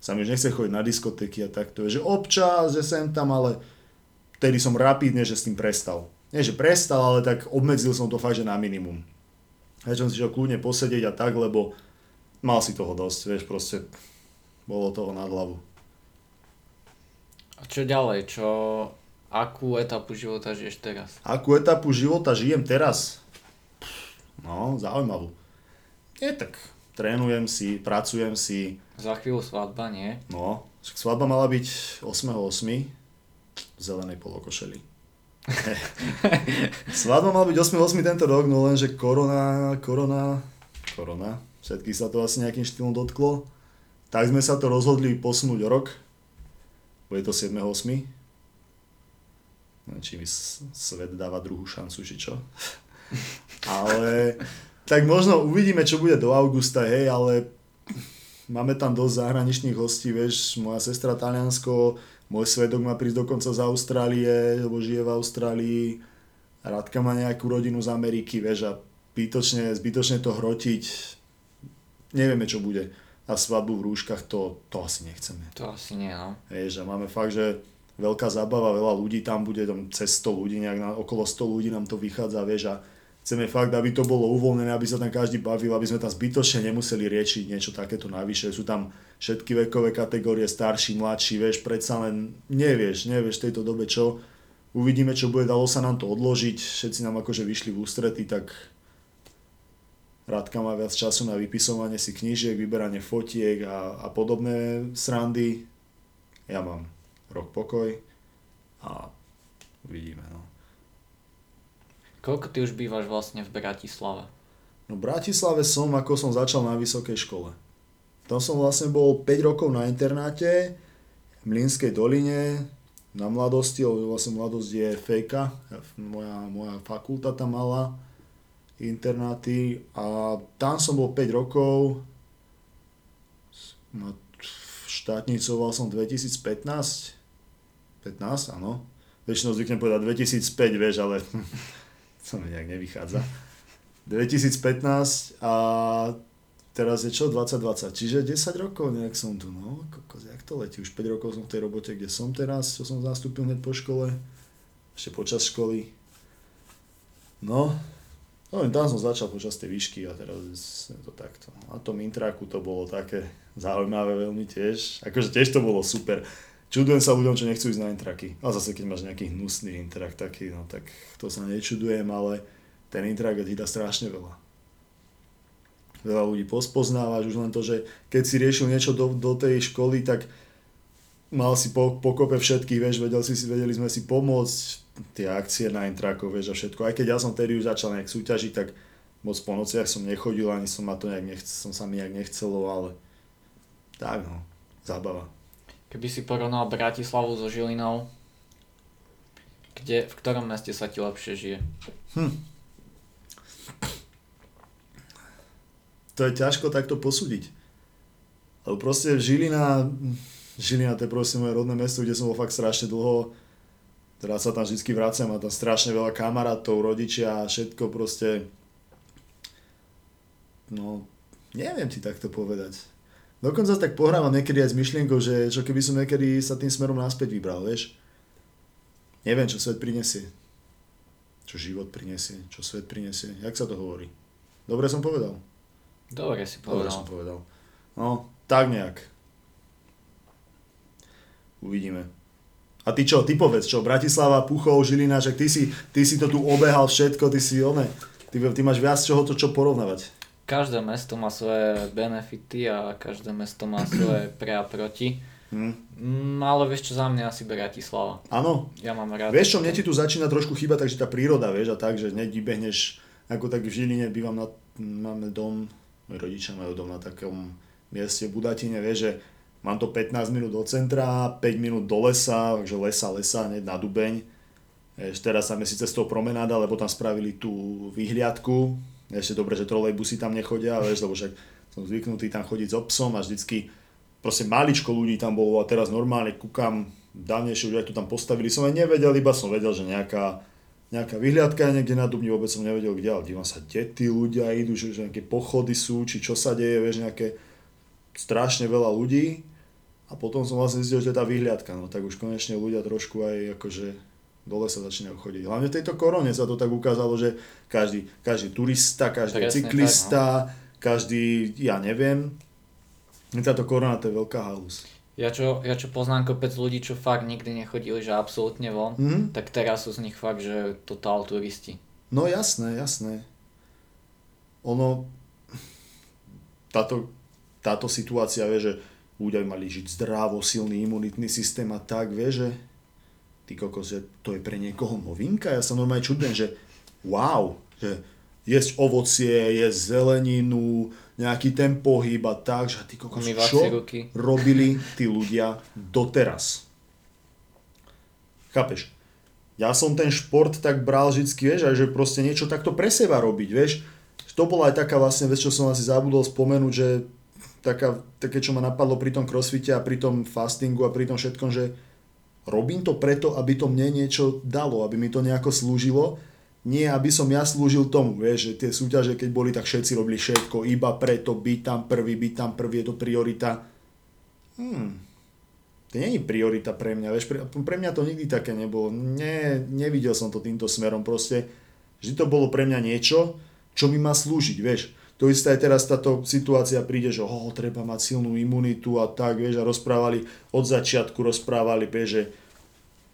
[SPEAKER 2] sa mi už nechce chodiť na diskotéky a takto. Že občas, že sem tam, ale vtedy som rapidne, že s tým prestal. Nie, že prestal, ale tak obmedzil som to fakt, že na minimum. Ja som si šiel kľudne posedieť a tak, lebo mal si toho dosť, vieš, proste bolo toho nad hlavu.
[SPEAKER 1] A čo ďalej? Čo, akú etapu života žiješ teraz?
[SPEAKER 2] Akú etapu života žijem teraz? No, zaujímavú. Nie tak, trénujem si, pracujem si.
[SPEAKER 1] Za chvíľu svadba, nie?
[SPEAKER 2] No, však svadba mala byť 8.8. v zelenej polokošeli. (laughs) svadba mala byť 8.8. tento rok, no lenže korona, korona, korona, všetkých sa to asi nejakým štýlom dotklo tak sme sa to rozhodli posunúť rok. Bude to 7.8. Či mi svet dáva druhú šancu, či čo. (laughs) ale tak možno uvidíme, čo bude do augusta, hej, ale máme tam dosť zahraničných hostí, vieš, moja sestra Taliansko, môj svedok má prísť dokonca z Austrálie, lebo žije v Austrálii, Radka má nejakú rodinu z Ameriky, vieš, a zbytočne, zbytočne to hrotiť, nevieme, čo bude a svadbu v rúškach, to, to asi nechceme.
[SPEAKER 1] To asi nie, no.
[SPEAKER 2] Hej, že máme fakt, že veľká zábava, veľa ľudí tam bude, tam cez 100 ľudí, nejak na, okolo 100 ľudí nám to vychádza, vieš, a chceme fakt, aby to bolo uvoľnené, aby sa tam každý bavil, aby sme tam zbytočne nemuseli riešiť niečo takéto navyše. Sú tam všetky vekové kategórie, starší, mladší, vieš, predsa len nevieš, nevieš v tejto dobe čo. Uvidíme, čo bude, dalo sa nám to odložiť, všetci nám akože vyšli v ústrety, tak Radka má viac času na vypisovanie si knížiek, vyberanie fotiek a, a podobné srandy. Ja mám rok pokoj a vidíme. No.
[SPEAKER 1] Koľko ty už bývaš vlastne v Bratislave?
[SPEAKER 2] No v Bratislave som, ako som začal na vysokej škole. Tam som vlastne bol 5 rokov na internáte v Mlínskej doline, na mladosti, lebo vlastne mladosť je fejka, moja, moja fakulta tam mala internáty a tam som bol 5 rokov, štátnicoval som 2015, 15, áno. Väčšinou zvyknem povedať 2005, vieš, ale to mi nejak nevychádza. 2015 a teraz je čo? 2020. Čiže 10 rokov nejak som tu, no, kokos, jak to letí. Už 5 rokov som v tej robote, kde som teraz, čo som zastúpil hneď po škole, ešte počas školy. No, No tam som začal počas tej výšky a teraz je to takto. Na tom intraku to bolo také zaujímavé veľmi tiež. Akože tiež to bolo super. Čudujem sa ľuďom, čo nechcú ísť na intraky. A zase keď máš nejaký hnusný intrak taký, no tak to sa nečudujem, ale ten intrak ti dá strašne veľa. Veľa ľudí pospoznávaš, už len to, že keď si riešil niečo do, do tej školy, tak mal si po, pokope všetkých, vieš, vedel si, vedeli sme si pomôcť, tie akcie na intrakoch, vieš, a všetko. Aj keď ja som tedy už začal nejak súťažiť, tak moc po nociach som nechodil, ani som ma to nejak nechcel, som sa mi nejak nechcelo, ale tak no, zábava.
[SPEAKER 1] Keby si porovnal Bratislavu so Žilinou, kde, v ktorom meste sa ti lepšie žije? Hm.
[SPEAKER 2] To je ťažko takto posúdiť. Ale proste Žilina, Žilina to je proste moje rodné mesto, kde som bol fakt strašne dlho. Teraz sa tam vždy vraciam, má tam strašne veľa kamarátov, rodičia a všetko proste... No, neviem ti takto povedať. Dokonca tak pohrávam niekedy aj s myšlienkou, že čo keby som niekedy sa tým smerom naspäť vybral, vieš. Neviem, čo svet prinesie. Čo život prinesie, čo svet prinesie. Jak sa to hovorí? Dobre som povedal?
[SPEAKER 1] Dobre si povedal.
[SPEAKER 2] Dobre som povedal. No, tak nejak. Uvidíme. A ty čo, ty povedz čo, Bratislava, Puchov, Žilina, že ty si, ty si to tu obehal všetko, ty si one, ty, ty máš viac čoho to čo porovnávať.
[SPEAKER 1] Každé mesto má svoje benefity a každé mesto má (clears throat) svoje pre a proti. Hmm. Mm, ale vieš čo, za mňa asi Bratislava.
[SPEAKER 2] Áno.
[SPEAKER 1] Ja mám rád.
[SPEAKER 2] Vieš čo, mne ti tu začína trošku chyba, takže tá príroda, vieš, a tak, že hneď ako tak v Žiline bývam na, máme dom, moji rodičia majú dom na takom mieste v Budatine, vieš, že Mám to 15 minút do centra, 5 minút do lesa, takže lesa, lesa, hneď na Dubeň. Ešte teraz tam je síce z toho promenáda, lebo tam spravili tú vyhliadku. Ešte dobre, že trolejbusy tam nechodia, vieš, lebo však som zvyknutý tam chodiť s so a vždycky proste maličko ľudí tam bolo a teraz normálne kúkam, dávnejšie aj tu tam postavili, som aj nevedel, iba som vedel, že nejaká, nejaká vyhliadka je niekde na Dubni, vôbec som nevedel kde, ale dívam sa, kde tí ľudia idú, že, že nejaké pochody sú, či čo sa deje, vieš, nejaké strašne veľa ľudí. A potom som vlastne zistil, že je tá vyhliadka, no tak už konečne ľudia trošku aj akože dole sa začínajú chodiť. Hlavne v tejto korone sa to tak ukázalo, že každý, každý turista, každý Presne cyklista, tak, no. každý, ja neviem, táto korona to je veľká halus.
[SPEAKER 1] Ja čo, ja čo poznám kopec ľudí, čo fakt nikdy nechodili, že absolútne von, mm-hmm. tak teraz sú z nich fakt, že totál turisti.
[SPEAKER 2] No jasné, jasné. Ono, táto, táto situácia, vie, že ľudia mali žiť zdravo, silný imunitný systém a tak, vie, že ty kokos, že to je pre niekoho novinka. Ja sa normálne čudujem, že wow, že jesť ovocie, jesť zeleninu, nejaký ten pohyb a tak, že ty kokos, čo ruky. robili tí ľudia doteraz. Chápeš? Ja som ten šport tak bral vždycky, vieš, aj že proste niečo takto pre seba robiť, vieš. To bola aj taká vlastne vec, čo som asi zabudol spomenúť, že taká, také, čo ma napadlo pri tom crossfite a pri tom fastingu a pri tom všetkom, že robím to preto, aby to mne niečo dalo, aby mi to nejako slúžilo, nie aby som ja slúžil tomu, vieš, že tie súťaže, keď boli, tak všetci robili všetko, iba preto, byť tam prvý, byť tam prvý, je to priorita. Hmm, to nie je priorita pre mňa, vieš, pre, pre mňa to nikdy také nebolo, ne, nevidel som to týmto smerom, proste, vždy to bolo pre mňa niečo, čo mi má slúžiť, vieš, to isté aj teraz táto situácia príde, že oh, treba mať silnú imunitu a tak, vieš, a rozprávali, od začiatku rozprávali, vieš, že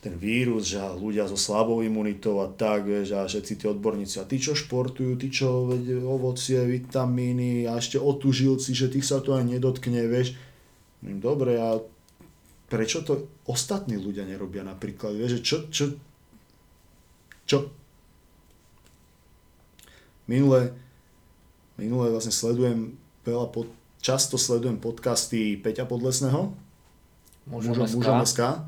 [SPEAKER 2] ten vírus, že ľudia so slabou imunitou a tak, vieš, a všetci tí odborníci, a tí, čo športujú, tí, čo ovocie, vitamíny a ešte otužilci, že tých sa to aj nedotkne, vieš. Dobre, a prečo to ostatní ľudia nerobia napríklad, vieš, čo, čo, čo? Minule, Minule vlastne sledujem veľa pod, často sledujem podcasty Peťa Podlesného. Mužom, mužom SK.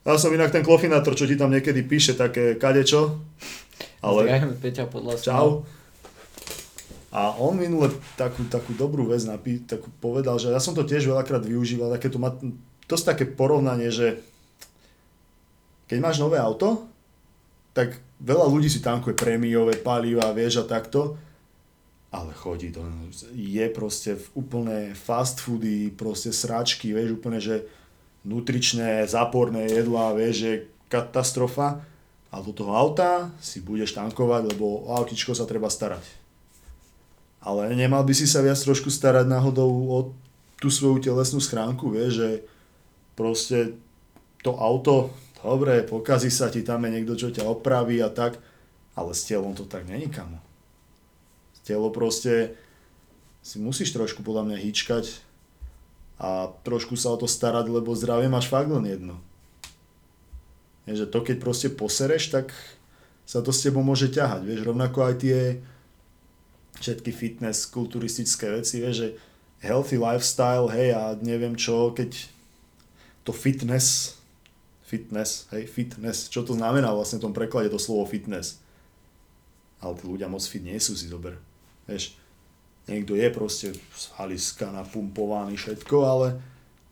[SPEAKER 2] Ja som inak ten klofinátor, čo ti tam niekedy píše také kadečo.
[SPEAKER 1] Ale... Zdravíme Peťa Podlesného.
[SPEAKER 2] Čau. A on minule takú, takú dobrú vec napí, takú povedal, že ja som to tiež veľakrát využíval, také to má dosť také porovnanie, že keď máš nové auto, tak veľa ľudí si tankuje prémiové paliva, vieš a takto ale chodí to, je proste v úplne fast foody, proste sračky, vieš, úplne, že nutričné, záporné jedlá, vieš, že katastrofa. A do toho auta si budeš tankovať, lebo o autičko sa treba starať. Ale nemal by si sa viac trošku starať náhodou o tú svoju telesnú schránku, vieš, že proste to auto, dobre, pokazí sa ti, tam je niekto, čo ťa opraví a tak, ale s telom to tak není kamo. Telo proste si musíš trošku podľa mňa hýčkať a trošku sa o to starať, lebo zdravie máš fakt len jedno. Je, že to keď proste posereš, tak sa to s tebou môže ťahať. Vieš, rovnako aj tie všetky fitness, kulturistické veci, vieš, že healthy lifestyle, hej, a neviem čo, keď to fitness, fitness, hej, fitness, čo to znamená vlastne v tom preklade to slovo fitness. Ale tí ľudia moc fit nie sú si dober. Vieš, niekto je proste z haliska napumpovaný všetko, ale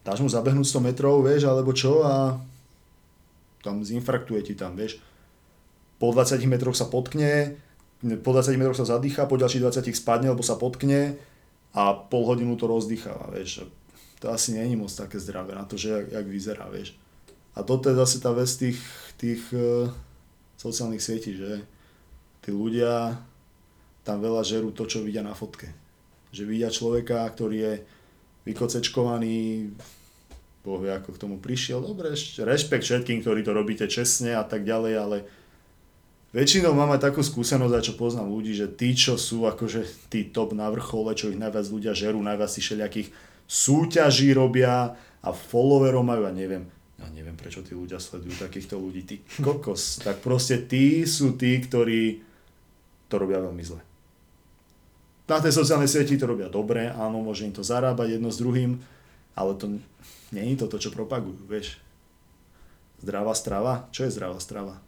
[SPEAKER 2] dáš mu zabehnúť 100 metrov, vieš, alebo čo a tam zinfraktuje ti tam, vieš. Po 20 metroch sa potkne, po 20 metroch sa zadýcha, po ďalších 20 spadne, alebo sa potkne a pol hodinu to rozdýcháva, vieš. To asi není moc také zdravé na to, že jak, jak vyzerá, vieš. A toto je zase tá vec tých, tých uh, sociálnych sietí, že tí ľudia tam veľa žerú to, čo vidia na fotke. Že vidia človeka, ktorý je vykocečkovaný, Boh vie, ako k tomu prišiel. Dobre, rešpekt všetkým, ktorí to robíte čestne a tak ďalej, ale väčšinou aj takú skúsenosť, aj čo poznám ľudí, že tí, čo sú akože tí top na vrchole, čo ich najviac ľudia žerú, najviac si všelijakých súťaží robia a followerov majú a neviem, ja neviem, prečo tí ľudia sledujú takýchto ľudí, ty kokos, tak proste tí sú tí, ktorí to robia veľmi zle. Na tej sociálnej sieti to robia dobre, áno, môže im to zarábať jedno s druhým, ale to Není to to, čo propagujú, vieš. Zdravá strava? Čo je zdravá strava?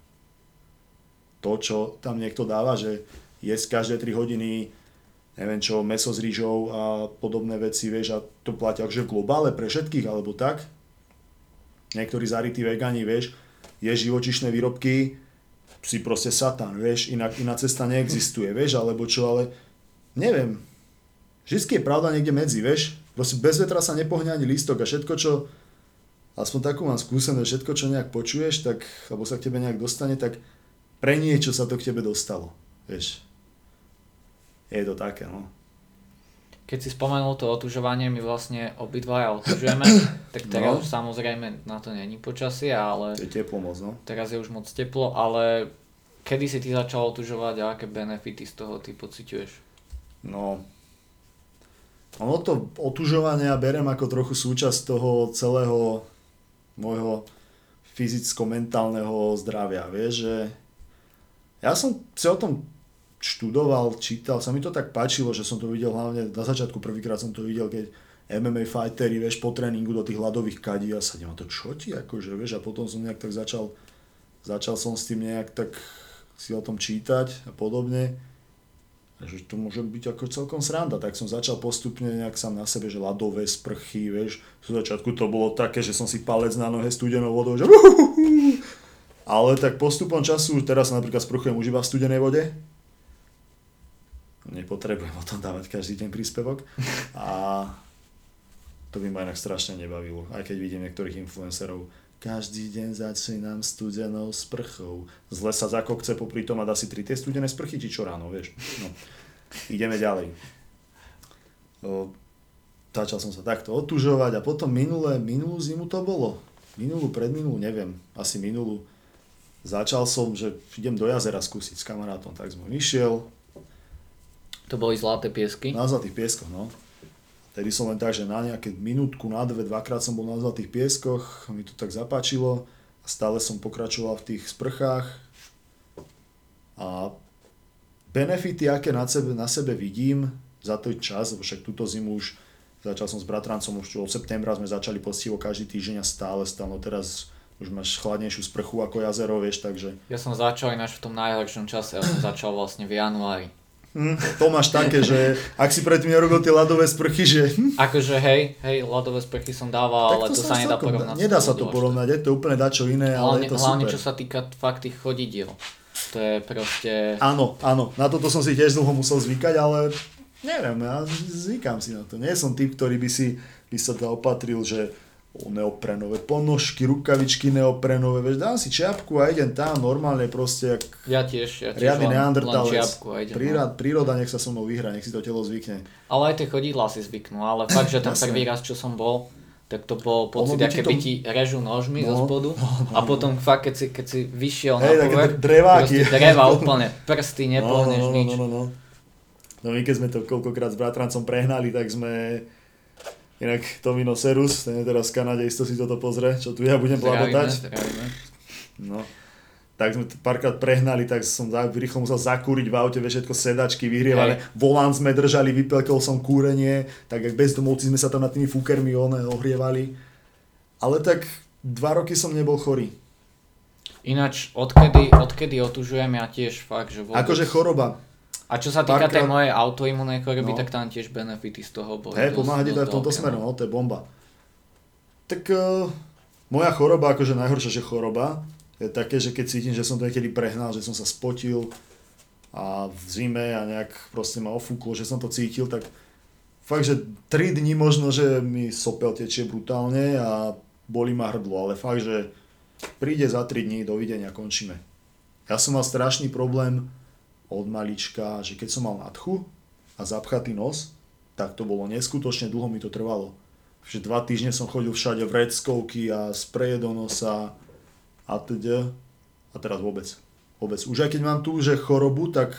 [SPEAKER 2] To, čo tam niekto dáva, že jesť každé 3 hodiny neviem čo, meso s rýžou a podobné veci, vieš, a to platia akože v globále pre všetkých, alebo tak. Niektorí zarytí vegani, vieš, je živočišné výrobky, si proste satan, vieš, inak, iná cesta neexistuje, vieš, alebo čo, ale neviem. Vždy je pravda niekde medzi, vieš, Proste bez vetra sa nepohne ani lístok a všetko, čo, aspoň takú mám skúsenosť, všetko, čo nejak počuješ, tak, alebo sa k tebe nejak dostane, tak pre niečo sa to k tebe dostalo. Vieš. Je to také, no.
[SPEAKER 1] Keď si spomenul to otužovanie, my vlastne obidvaja otužujeme, (coughs) tak teraz no. už samozrejme na to není počasie, ale...
[SPEAKER 2] Je teplo moc, no.
[SPEAKER 1] Teraz je už moc teplo, ale kedy si ty začal otužovať a aké benefity z toho ty pociťuješ?
[SPEAKER 2] No, ono to otužovanie ja berem ako trochu súčasť toho celého môjho fyzicko-mentálneho zdravia. Vieš, že ja som si o tom študoval, čítal, sa mi to tak páčilo, že som to videl hlavne, na začiatku prvýkrát som to videl, keď MMA fightery, vieš, po tréningu do tých hladových kadí. A sa to čo ti, akože, vieš, a potom som nejak tak začal, začal som s tým nejak tak si o tom čítať a podobne že to môže byť ako celkom sranda, tak som začal postupne nejak sám na sebe, že ľadové sprchy, vieš, v začiatku to bolo také, že som si palec na nohe studenou vodou, že (laughs) ale tak postupom času, teraz sa napríklad sprchujem už iba v studenej vode, nepotrebujem o tom dávať každý deň príspevok. A to by ma inak strašne nebavilo, aj keď vidím niektorých influencerov, každý deň začínam studenou sprchou. Zle sa zakokce popri tom a dá si tri tie studené sprchy, či čo ráno, vieš. No. Ideme ďalej. O, začal som sa takto otužovať a potom minulé, minulú zimu to bolo. Minulú, predminulú, neviem, asi minulú. Začal som, že idem do jazera skúsiť s kamarátom, tak som išiel.
[SPEAKER 1] To boli zlaté piesky?
[SPEAKER 2] Na zlatých pieskoch, no. Tedy som len tak, že na nejaké minútku, na dve, dvakrát som bol na Zlatých pieskoch, mi to tak zapáčilo a stále som pokračoval v tých sprchách. A benefity, aké na sebe, na sebe vidím za ten čas, však túto zimu už začal som s bratrancom, už od septembra sme začali postivo každý týždeň a stále, stále, no teraz už máš chladnejšiu sprchu ako jazero, vieš, takže...
[SPEAKER 1] Ja som začal ináč v tom najhoršom čase, ja som začal vlastne v januári.
[SPEAKER 2] Hm, to máš také, že ak si predtým nerobil tie ľadové sprchy, že...
[SPEAKER 1] Akože hej, hej, ľadové sprchy som dával, ale to, to sa nedá porovnať.
[SPEAKER 2] Nedá sa to porovnať, je to úplne dačo iné, hlavne, ale je to
[SPEAKER 1] hlavne,
[SPEAKER 2] super.
[SPEAKER 1] čo sa týka fakt tých chodidiel. To je proste...
[SPEAKER 2] Áno, áno, na toto som si tiež dlho musel zvykať, ale neviem, ja zvykám si na to. Nie som typ, ktorý by si by sa to opatril, že neoprenové ponožky, rukavičky neoprenové, vieš, dám si čiapku a idem tam normálne proste, jak
[SPEAKER 1] ja tiež, ja tiež
[SPEAKER 2] riadny neandertalec.
[SPEAKER 1] Príroda,
[SPEAKER 2] no. príroda nech sa so mnou vyhra, nech si to telo zvykne.
[SPEAKER 1] Ale aj tie chodidlá si zvyknú, ale fakt, že ten prvý raz, čo som bol, tak to bol pocit,
[SPEAKER 2] Ono by ti
[SPEAKER 1] aké
[SPEAKER 2] to-
[SPEAKER 1] by ti režu nožmi
[SPEAKER 2] No,
[SPEAKER 1] zo spodu
[SPEAKER 2] no, no,
[SPEAKER 1] a potom fakt, keď si, keď si vyšiel
[SPEAKER 2] Hej,
[SPEAKER 1] na povrch,
[SPEAKER 2] dreváky.
[SPEAKER 1] dreva úplne, prsty, nepohneš
[SPEAKER 2] no, no,
[SPEAKER 1] nič.
[SPEAKER 2] No, no, no. no my keď sme to koľkokrát s bratrancom prehnali, tak sme... Inak Tomino Serus, ten je teraz v Kanade, isto si toto pozrie, čo tu ja budem blabotať. No. Tak sme to párkrát prehnali, tak som za, rýchlo musel zakúriť v aute, vieš, všetko sedačky vyhrievané, volant sme držali, vypelkol som kúrenie, tak jak bezdomovci sme sa tam nad tými fúkermi one ohrievali. Ale tak dva roky som nebol chorý.
[SPEAKER 1] Ináč, odkedy, odkedy otužujem ja tiež fakt, že vôbec...
[SPEAKER 2] Akože choroba.
[SPEAKER 1] A čo sa týka tej mojej autoimunnej choroby,
[SPEAKER 2] No.
[SPEAKER 1] tak tam tiež benefity z toho boli.
[SPEAKER 2] Hej, pomáha ti to
[SPEAKER 1] dosť
[SPEAKER 2] v tomto smere,
[SPEAKER 1] no.
[SPEAKER 2] no, to je bomba. Tak uh, moja choroba, akože najhoršia že choroba, je také, že keď cítim, že som to niekedy prehnal, že som sa spotil a v zime a nejak proste ma ofúklo, že som to cítil, tak fakt, že 3 dní možno, že mi sopel tečie brutálne a boli ma hrdlo, ale fakt, že príde za 3 dní, dovidenia, končíme. Ja som mal strašný problém od malička, že keď som mal nadchu a zapchatý nos, tak to bolo neskutočne dlho mi to trvalo. Že dva týždne som chodil všade vreckovky a spreje do nosa a teda. A teraz vôbec. Vôbec. Už aj keď mám tu že chorobu, tak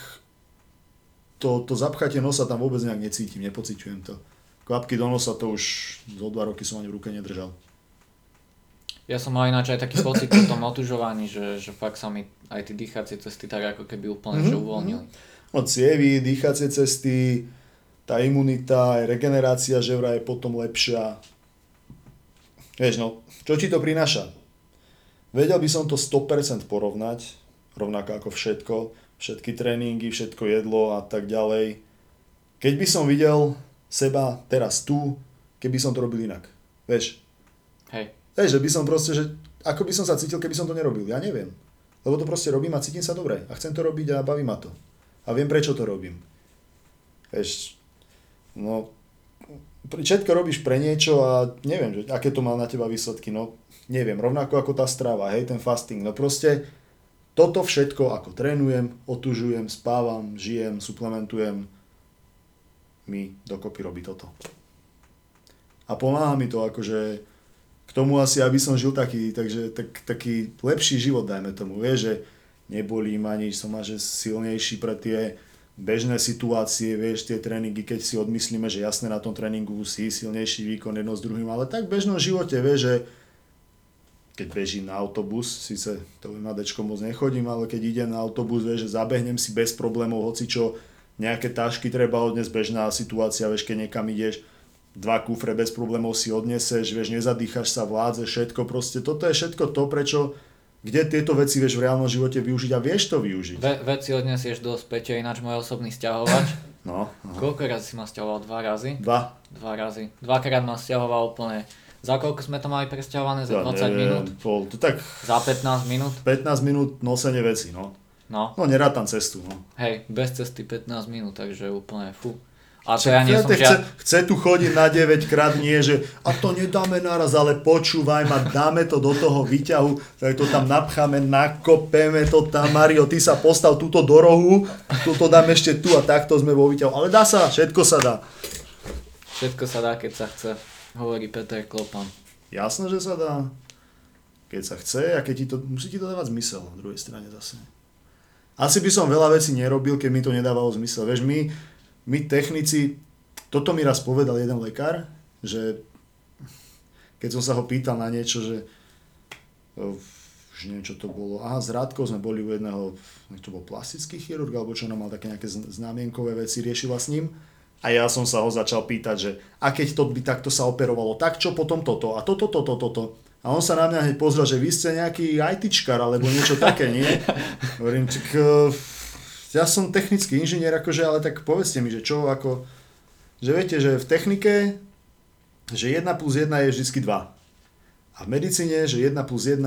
[SPEAKER 2] to, to zapchatie nosa tam vôbec nejak necítim, nepociťujem to. Kvapky do nosa to už zo dva roky som ani v ruke nedržal.
[SPEAKER 1] Ja som mal ináč aj taký pocit po tom otužovaní, že, že fakt sa mi aj tie dýchacie cesty tak ako keby úplne
[SPEAKER 2] Mhm,
[SPEAKER 1] že uvoľnili.
[SPEAKER 2] No cievy, dýchacie cesty, tá imunita, aj regenerácia ževra je potom lepšia. Vieš no, čo ti to prináša? Vedel by som to 100% porovnať, rovnako ako všetko, všetky tréningy, všetko jedlo a tak ďalej. Keď by som videl seba teraz tu, keby som to robil inak. Vieš,
[SPEAKER 1] Hej,
[SPEAKER 2] Hej, že by som proste, že ako by som sa cítil, keby som to nerobil, ja neviem. Lebo to proste robím a cítim sa dobre a chcem to robiť a baví ma to. A viem, prečo to robím. Vieš, no, všetko robíš pre niečo a neviem, že, aké to má na teba výsledky, no, neviem, rovnako ako tá strava, hej, ten fasting, no proste toto všetko, ako trénujem, otužujem, spávam, žijem, suplementujem, mi dokopy robí toto. A pomáha mi to akože tomu asi, aby som žil taký, takže, tak, taký lepší život, dajme tomu, vieš, že nebolí ma nič, som že silnejší pre tie bežné situácie, vieš, tie tréningy, keď si odmyslíme, že jasne na tom tréningu si silnejší výkon jedno s druhým, ale tak v bežnom živote, vieš, že keď bežím na autobus, síce to na dečko moc nechodím, ale keď idem na autobus, vieš, že zabehnem si bez problémov, hoci čo, nejaké tašky treba odniesť, bežná situácia, vieš, keď niekam ideš, dva kufre bez problémov si odneseš, vieš, nezadýchaš sa, vládze, všetko, proste toto je všetko to, prečo, kde tieto veci vieš v reálnom živote využiť a vieš to využiť.
[SPEAKER 1] Ve, veci odnesieš do späťa, ináč môj osobný sťahovač. (coughs)
[SPEAKER 2] No, no.
[SPEAKER 1] Koľko razy si ma sťahoval? Dva razy?
[SPEAKER 2] Dva.
[SPEAKER 1] Dva razy. Dvakrát ma sťahoval úplne. Za koľko sme to mali presťahované? Za
[SPEAKER 2] Ja
[SPEAKER 1] 20
[SPEAKER 2] neviem,
[SPEAKER 1] minút?
[SPEAKER 2] Bol, to tak
[SPEAKER 1] Za 15 minút?
[SPEAKER 2] 15 minút nosenie veci, no.
[SPEAKER 1] No,
[SPEAKER 2] No, nerátam cestu, no.
[SPEAKER 1] hej, bez cesty 15 minút, takže úplne fú. A to ja nie som
[SPEAKER 2] chce, chce tu chodiť na 9 krát, nie, že a to nedáme naraz, ale počúvaj ma, dáme to do toho výťahu, tak to tam napcháme, nakopeme to tam, Mario, ty sa postav túto do rohu, túto dáme ešte tu a takto sme vo výťahu, ale dá sa, všetko sa dá.
[SPEAKER 1] Všetko sa dá, keď sa chce, hovorí Peter Klopan.
[SPEAKER 2] Jasné, že sa dá. Keď sa chce a keď ti to, musí ti to dávať zmysel na druhej strane zase. Asi by som veľa vecí nerobil, keď mi to nedávalo zmysel. Vieš, my, my technici, toto mi raz povedal jeden lekár, že keď som sa ho pýtal na niečo, že eh, už neviem, čo to bolo. Aha, s Rádkou sme boli u jedného, nech to bol plastický chirurg, alebo čo nám mal také nejaké zn- znamienkové veci, riešila s ním. A ja som sa ho začal pýtať, že a keď to by takto sa operovalo, tak čo potom toto a toto, toto, toto. A on sa na mňa hneď pozrel, že vy ste nejaký ITčkar alebo niečo také, nie? (laughs) Hovorím, tak uh, ja som technický inžinier, akože, ale tak povedzte mi, že čo, ako, že viete, že v technike, že 1 plus 1 je vždy 2. A v medicíne, že 1 plus 1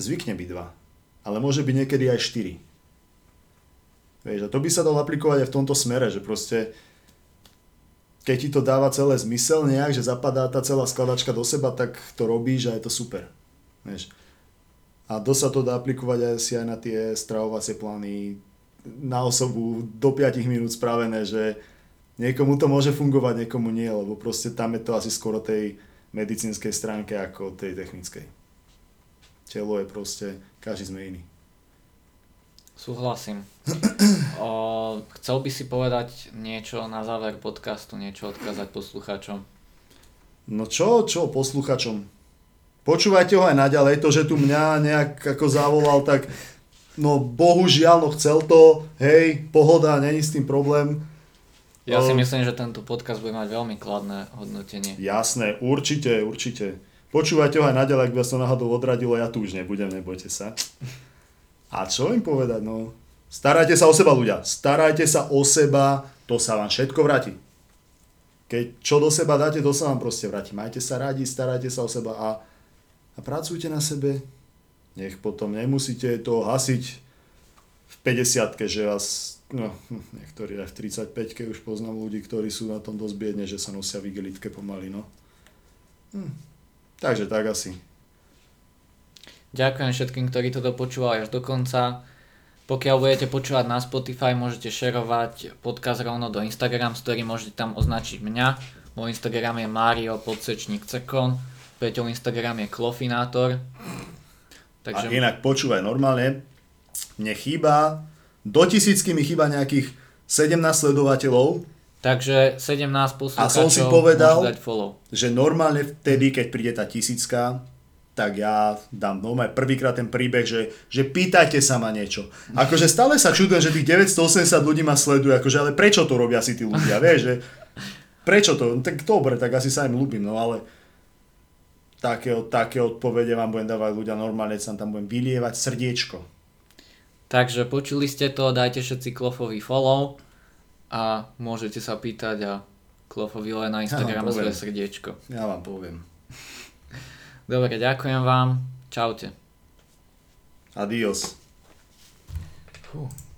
[SPEAKER 2] zvykne byť 2. Ale môže byť niekedy aj 4. Vieš, a to by sa dalo aplikovať aj v tomto smere, že proste keď ti to dáva celé zmysel nejak, že zapadá tá celá skladačka do seba, tak to robíš a je to super. Vieš. A dosť sa to dá aplikovať aj si aj na tie stravovacie plány na osobu do 5 minút spravené, že niekomu to môže fungovať, niekomu nie, lebo proste tam je to asi skoro tej medicínskej stránke ako tej technickej. Telo je proste, každý sme iný.
[SPEAKER 1] Súhlasím. O, chcel by si povedať niečo na záver podcastu, niečo odkázať poslucháčom?
[SPEAKER 2] No čo, čo posluchačom? Počúvajte ho aj naďalej, to, že tu mňa nejak ako zavolal, tak no bohužiaľ, no chcel to, hej, pohoda, není s tým problém.
[SPEAKER 1] Ja si
[SPEAKER 2] O-
[SPEAKER 1] myslím, že tento podcast bude mať veľmi kladné hodnotenie.
[SPEAKER 2] Jasné, určite, určite. Počúvajte ho aj naďalej, ak by to náhodou odradilo, ja tu už nebudem, nebojte sa. A čo im povedať, no? Starajte sa o seba, ľudia. Starajte sa o seba, to sa vám všetko vráti. Keď čo do seba dáte, to sa vám proste vráti. Majte sa radi, starajte sa o seba a, a pracujte na sebe. Nech potom nemusíte to hasiť v 50 že vás, no, niektorí aj v 35 už poznám ľudí, ktorí sú na tom dosť biedne, že sa nosia v pomaly, no. Hm. Takže tak asi.
[SPEAKER 1] Ďakujem všetkým, ktorí to dopočúvali až do konca. Pokiaľ budete počúvať na Spotify, môžete šerovať podcast rovno do Instagram story, môžete tam označiť mňa. Môj Instagram je Mario podsečník Cekon, Peťov Instagram je Klofinátor.
[SPEAKER 2] Takže... A inak počúvaj, normálne mne chýba, do tisícky mi chýba nejakých 17 sledovateľov,
[SPEAKER 1] Takže 17 poslucháčov
[SPEAKER 2] som si povedal- že normálne vtedy, keď príde tá tisícka, tak ja dám normálne prvýkrát ten príbeh, že, že pýtajte sa ma niečo. Akože stále sa čudujem, že tých 980 ľudí ma sleduje, akože ale prečo to robia si tí ľudia, vieš, že prečo to, tak dobre, tak asi sa im ľúbim, no ale také, také odpovede vám budem dávať ľudia normálne, sa tam budem vylievať srdiečko.
[SPEAKER 1] Takže počuli ste to, dajte všetci Klofovi follow a môžete sa pýtať a Klofovi len na Instagram
[SPEAKER 2] Ja
[SPEAKER 1] svoje srdiečko.
[SPEAKER 2] Ja vám poviem.
[SPEAKER 1] Dobre, ďakujem vám. Čaute.
[SPEAKER 2] Adios.
[SPEAKER 1] Fú.